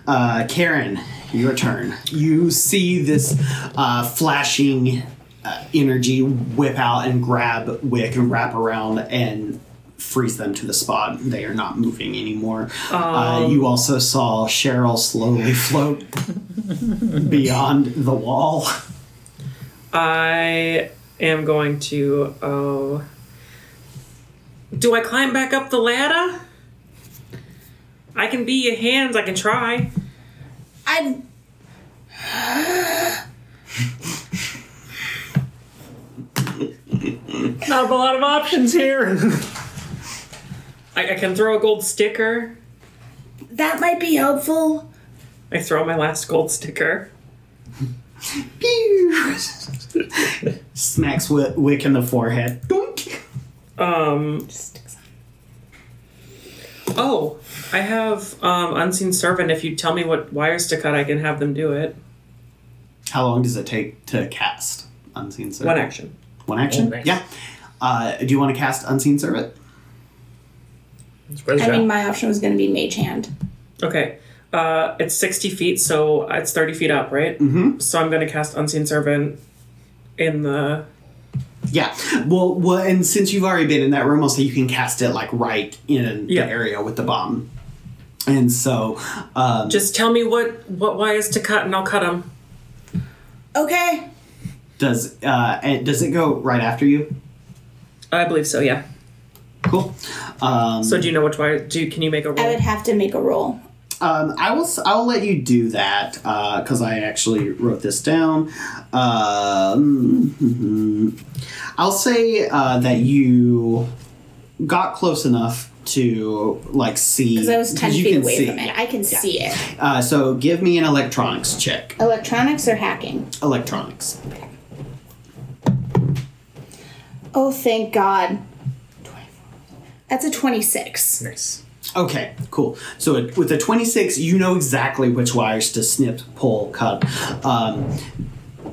Uh, Kaeren, your turn. You see this uh, flashing uh, energy whip out and grab Wick and wrap around and freeze them to the spot. They are not moving anymore. uh, you also saw Cheryl slowly float beyond the wall. I am going to. Oh. Do I climb back up the ladder? I can be your hands. I can try. I Not a lot of options here. I, I can throw a gold sticker. that might be helpful. I throw my last gold sticker. Pew! Smacks Wick, Wick in the forehead. Doink! Um. Oh, I have um, unseen servant. If you tell me what wires to cut, I can have them do it. How long does it take to cast? Unseen Servant? One action. One action? Oh, nice. Yeah. Uh, do you want to cast Unseen Servant? I mean, my option was going to be Mage Hand. Okay. Uh, it's 60 feet, so it's 30 feet up, right? Mm-hmm. So I'm going to cast Unseen Servant in the. Yeah. Well, well, and since you've already been in that room, I'll say you can cast it like right in Yeah. the area with the bomb. And so, um, Just tell me what, what wires to cut, and I'll cut them. Okay. does uh, and does it go right after you? I believe so, yeah. Cool. Um, So do you know which wire? Do you, Can you make a I roll? I would have to make a roll. Um, I will. I'll let you do that because I actually wrote this down. Um, mhm. I'll say uh, that you got close enough to like see Because I was 10 you feet can away see. from it. I can see it. Uh, so give me an electronics check. Electronics or hacking? Electronics. Oh, thank God. 24. That's a 26. nice. Okay, cool. So it, with a 26, you know exactly which wires to snip, pull, cut. Um,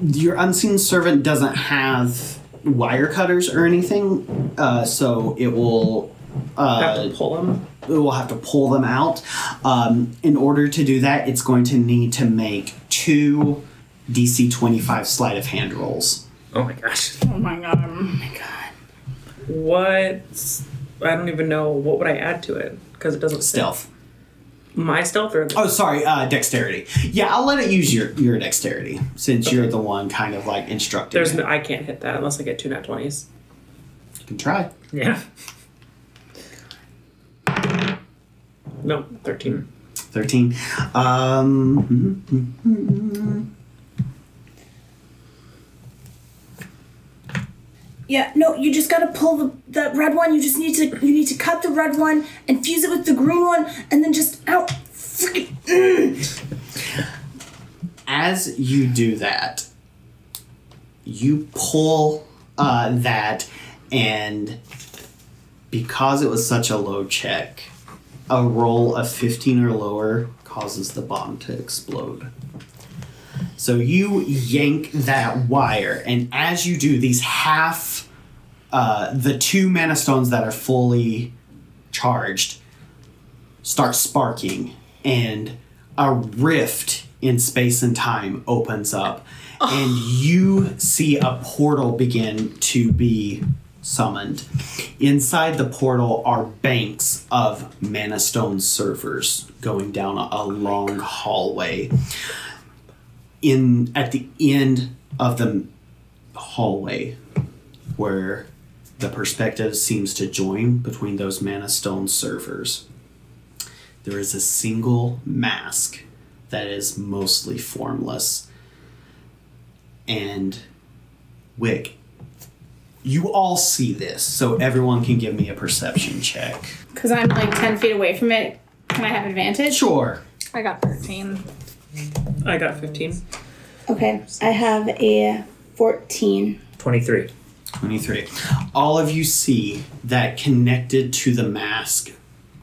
your unseen servant doesn't have wire cutters or anything, uh, so it will have uh, to pull them. it will have to pull them out. Um, in order to do that, it's going to need to make two DC 25 sleight of hand rolls. Oh my gosh. Oh my God. Oh my God. What? I don't even know. What would I add to it? Because it doesn't say. Stealth. My stealth or. Oh, sorry, uh, dexterity. Yeah, I'll let it use your, your dexterity since you're the one kind of like instructing. There's no, I can't hit that unless I get two nat 20s. You can try. Yeah. No, 13. 13. Um, Yeah, no, you just gotta pull the, the red one. You just need to you need to cut the red one and fuse it with the green one, and then just out. Mm. as you do that, you pull uh, that, and because it was such a low check, a roll of 15 or lower causes the bomb to explode. So you yank that wire, and as you do, these half, uh, the two mana stones that are fully charged start sparking, and a rift in space and time opens up, and you see a portal begin to be summoned. Inside the portal are banks of mana stone servers going down a, a long hallway. In at the end of the hallway, where the perspective seems to join between those mana stone servers, there is a single mask that is mostly formless. And Wick, you all see this, so everyone can give me a perception check. Because I'm like 10 feet away from it. Can I have advantage? Sure. I got 13. I got 15. Okay, I have a 14. 23. 23. All of you see that connected to the mask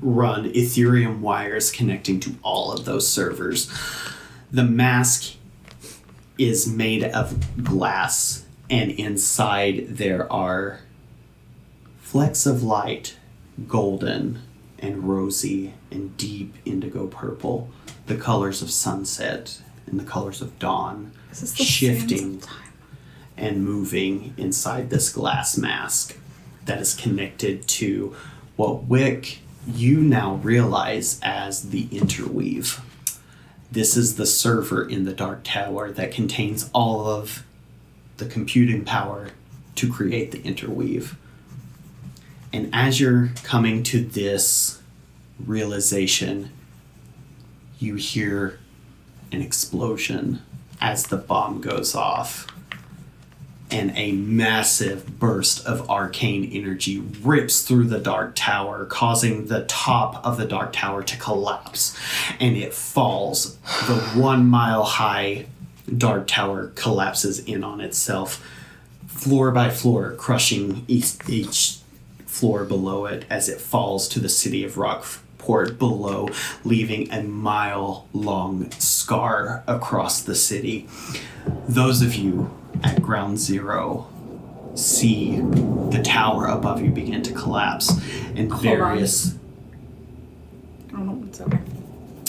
run Ethereum wires connecting to all of those servers. The mask is made of glass, and inside there are flecks of light, golden and rosy and deep indigo purple, the colors of sunset and the colors of dawn, shifting and moving inside this glass mask that is connected to what Wick you now realize as the interweave. This is the server in the Dark Tower that contains all of the computing power to create the interweave. And as you're coming to this realization, you hear an explosion as the bomb goes off and a massive burst of arcane energy rips through the dark tower, causing the top of the dark tower to collapse. And it falls. The one mile high dark tower collapses in on itself, floor by floor, crushing each, each floor below it as it falls to the city of Rockport Rockport below, leaving a mile long scar across the city. Those of you at ground zero see the tower above you begin to collapse, and various. Oh, it's okay.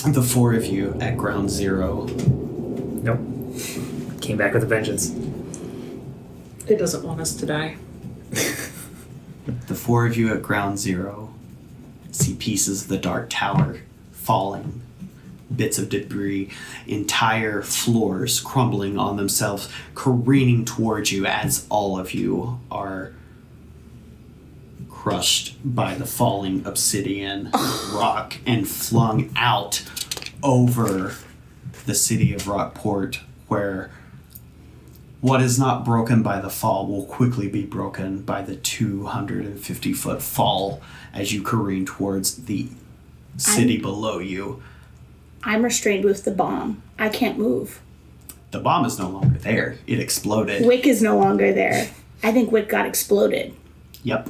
The four of you at ground zero Nope. Came back with a vengeance. It doesn't want us to die. The four of you at ground zero see pieces of the Dark Tower falling, bits of debris, entire floors crumbling on themselves, careening towards you as all of you are crushed by the falling obsidian rock and flung out over the city of Rockport, where what is not broken by the fall will quickly be broken by the 250 foot fall as you careen towards the city below you. I'm restrained with the bomb. I can't move. The bomb is no longer there. It exploded. Wick is no longer there. I think Wick got exploded. Yep.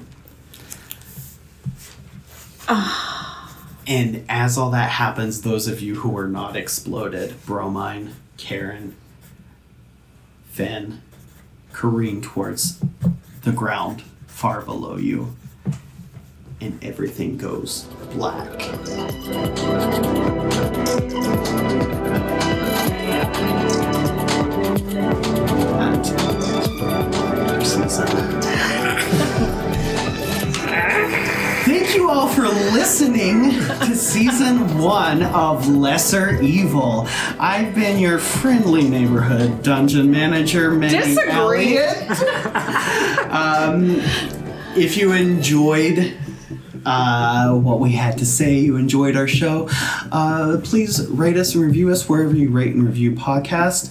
and as all that happens, those of you who were not exploded, Bromine, Kaeren, Fen, careen towards the ground far below you. And everything goes black. Thank you all for listening to season one of Lesser Evil. I've been your friendly neighborhood dungeon manager, Manny Disagree. Elliott. um, if you enjoyed uh, what we had to say, you enjoyed our show, uh, please rate us and review us wherever you rate and review podcast.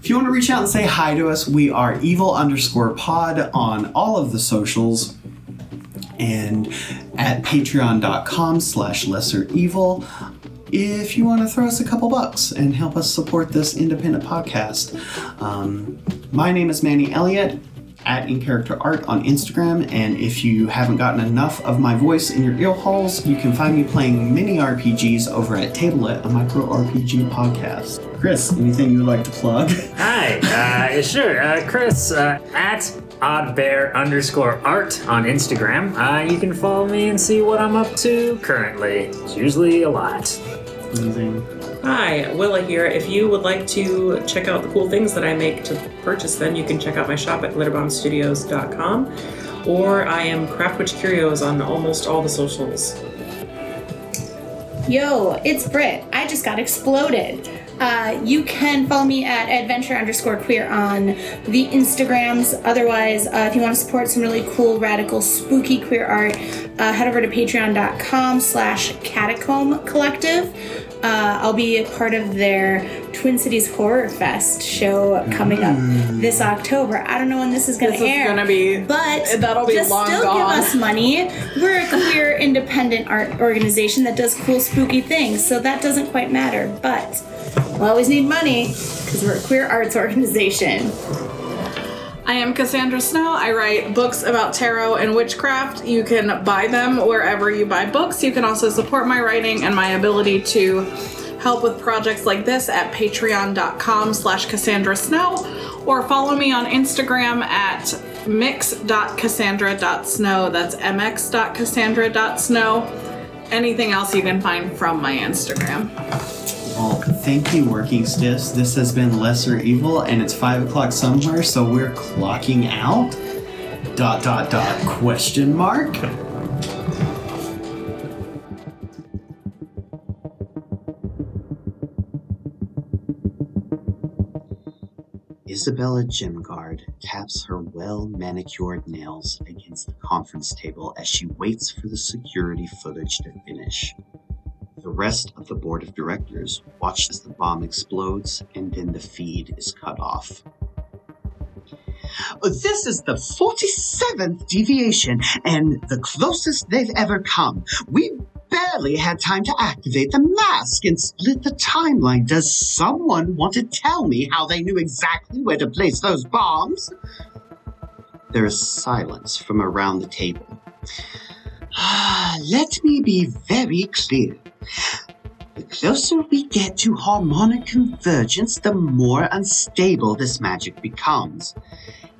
If you want to reach out and say hi to us, we are evil underscore pod on all of the socials and at patreon.com slash lesser evil. If you want to throw us a couple bucks and help us support this independent podcast um, my name is manny elliott at in character art on instagram and if you haven't gotten enough of my voice in your ear holes you can find me playing mini rpgs over at tablet a micro rpg podcast chris anything you would like to plug Hi, uh, sure. Uh, Chris, uh, at oddbear underscore art on Instagram. Uh, you can follow me and see what I'm up to currently. It's usually a lot. Amazing. Hi, Willa here. If you would like to check out the cool things that I make to purchase them, you can check out my shop at glitterbombstudios.com or I am Craftwitch Curios on almost all the socials. Yo, it's Britt. I just got exploded. Uh, you can follow me at adventure underscore queer on the Instagrams. Otherwise, uh, if you want to support some really cool, radical, spooky queer art, uh, head over to patreon.com slash catacomb collective. Uh, I'll be a part of their Twin Cities Horror Fest show coming up this October. I don't know when this is going to air. gonna be- but that'll be just long still gone. give us money. We're a queer independent art organization that does cool spooky things, so that doesn't quite matter. But we'll always need money because we're a queer arts organization. I am Cassandra Snow. I write books about tarot and witchcraft. You can buy them wherever you buy books. You can also support my writing and my ability to help with projects like this at patreon.com slash Cassandra Snow or follow me on Instagram at mix.cassandra.snow. That's mx.cassandra.snow. Anything else you can find from my Instagram. Well, thank you, Working Stiffs. This has been Lesser Evil, and it's 5 o'clock somewhere, so we're clocking out. Dot, dot, dot, question mark. Isabella Gemguard taps her well manicured nails against the conference table as she waits for the security footage to finish. The rest of the board of directors watch as the bomb explodes and then the feed is cut off. This is the 47th deviation and the closest they've ever come. We barely had time to activate the mask and split the timeline. Does someone want to tell me how they knew exactly where to place those bombs? There is silence from around the table. Let me be very clear. The closer we get to harmonic convergence, the more unstable this magic becomes.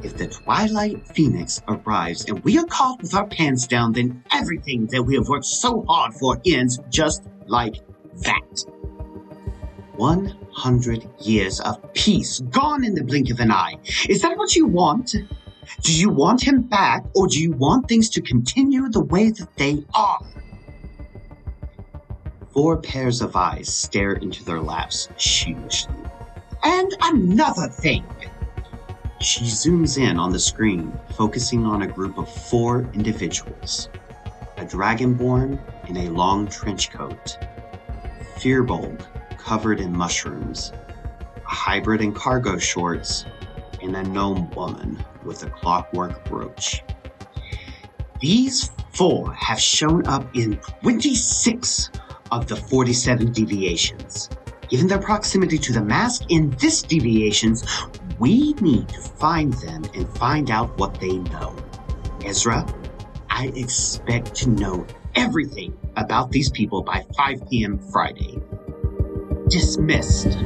If the Twilight Phoenix arrives and we are caught with our pants down, then everything that we have worked so hard for ends just like that. 100 years of peace gone in the blink of an eye. Is that what you want? Do you want him back, or do you want things to continue the way that they are? Four pairs of eyes stare into their laps sheepishly. And another thing! She zooms in on the screen, focusing on a group of four individuals a dragonborn in a long trench coat, Firbolg covered in mushrooms, a hybrid in cargo shorts, and a gnome woman with a clockwork brooch. These four have shown up in 26 of the 47 deviations. Given their proximity to the mask in this deviations, we need to find them and find out what they know. Ezra, I expect to know everything about these people by 5 p.m. Friday. Dismissed.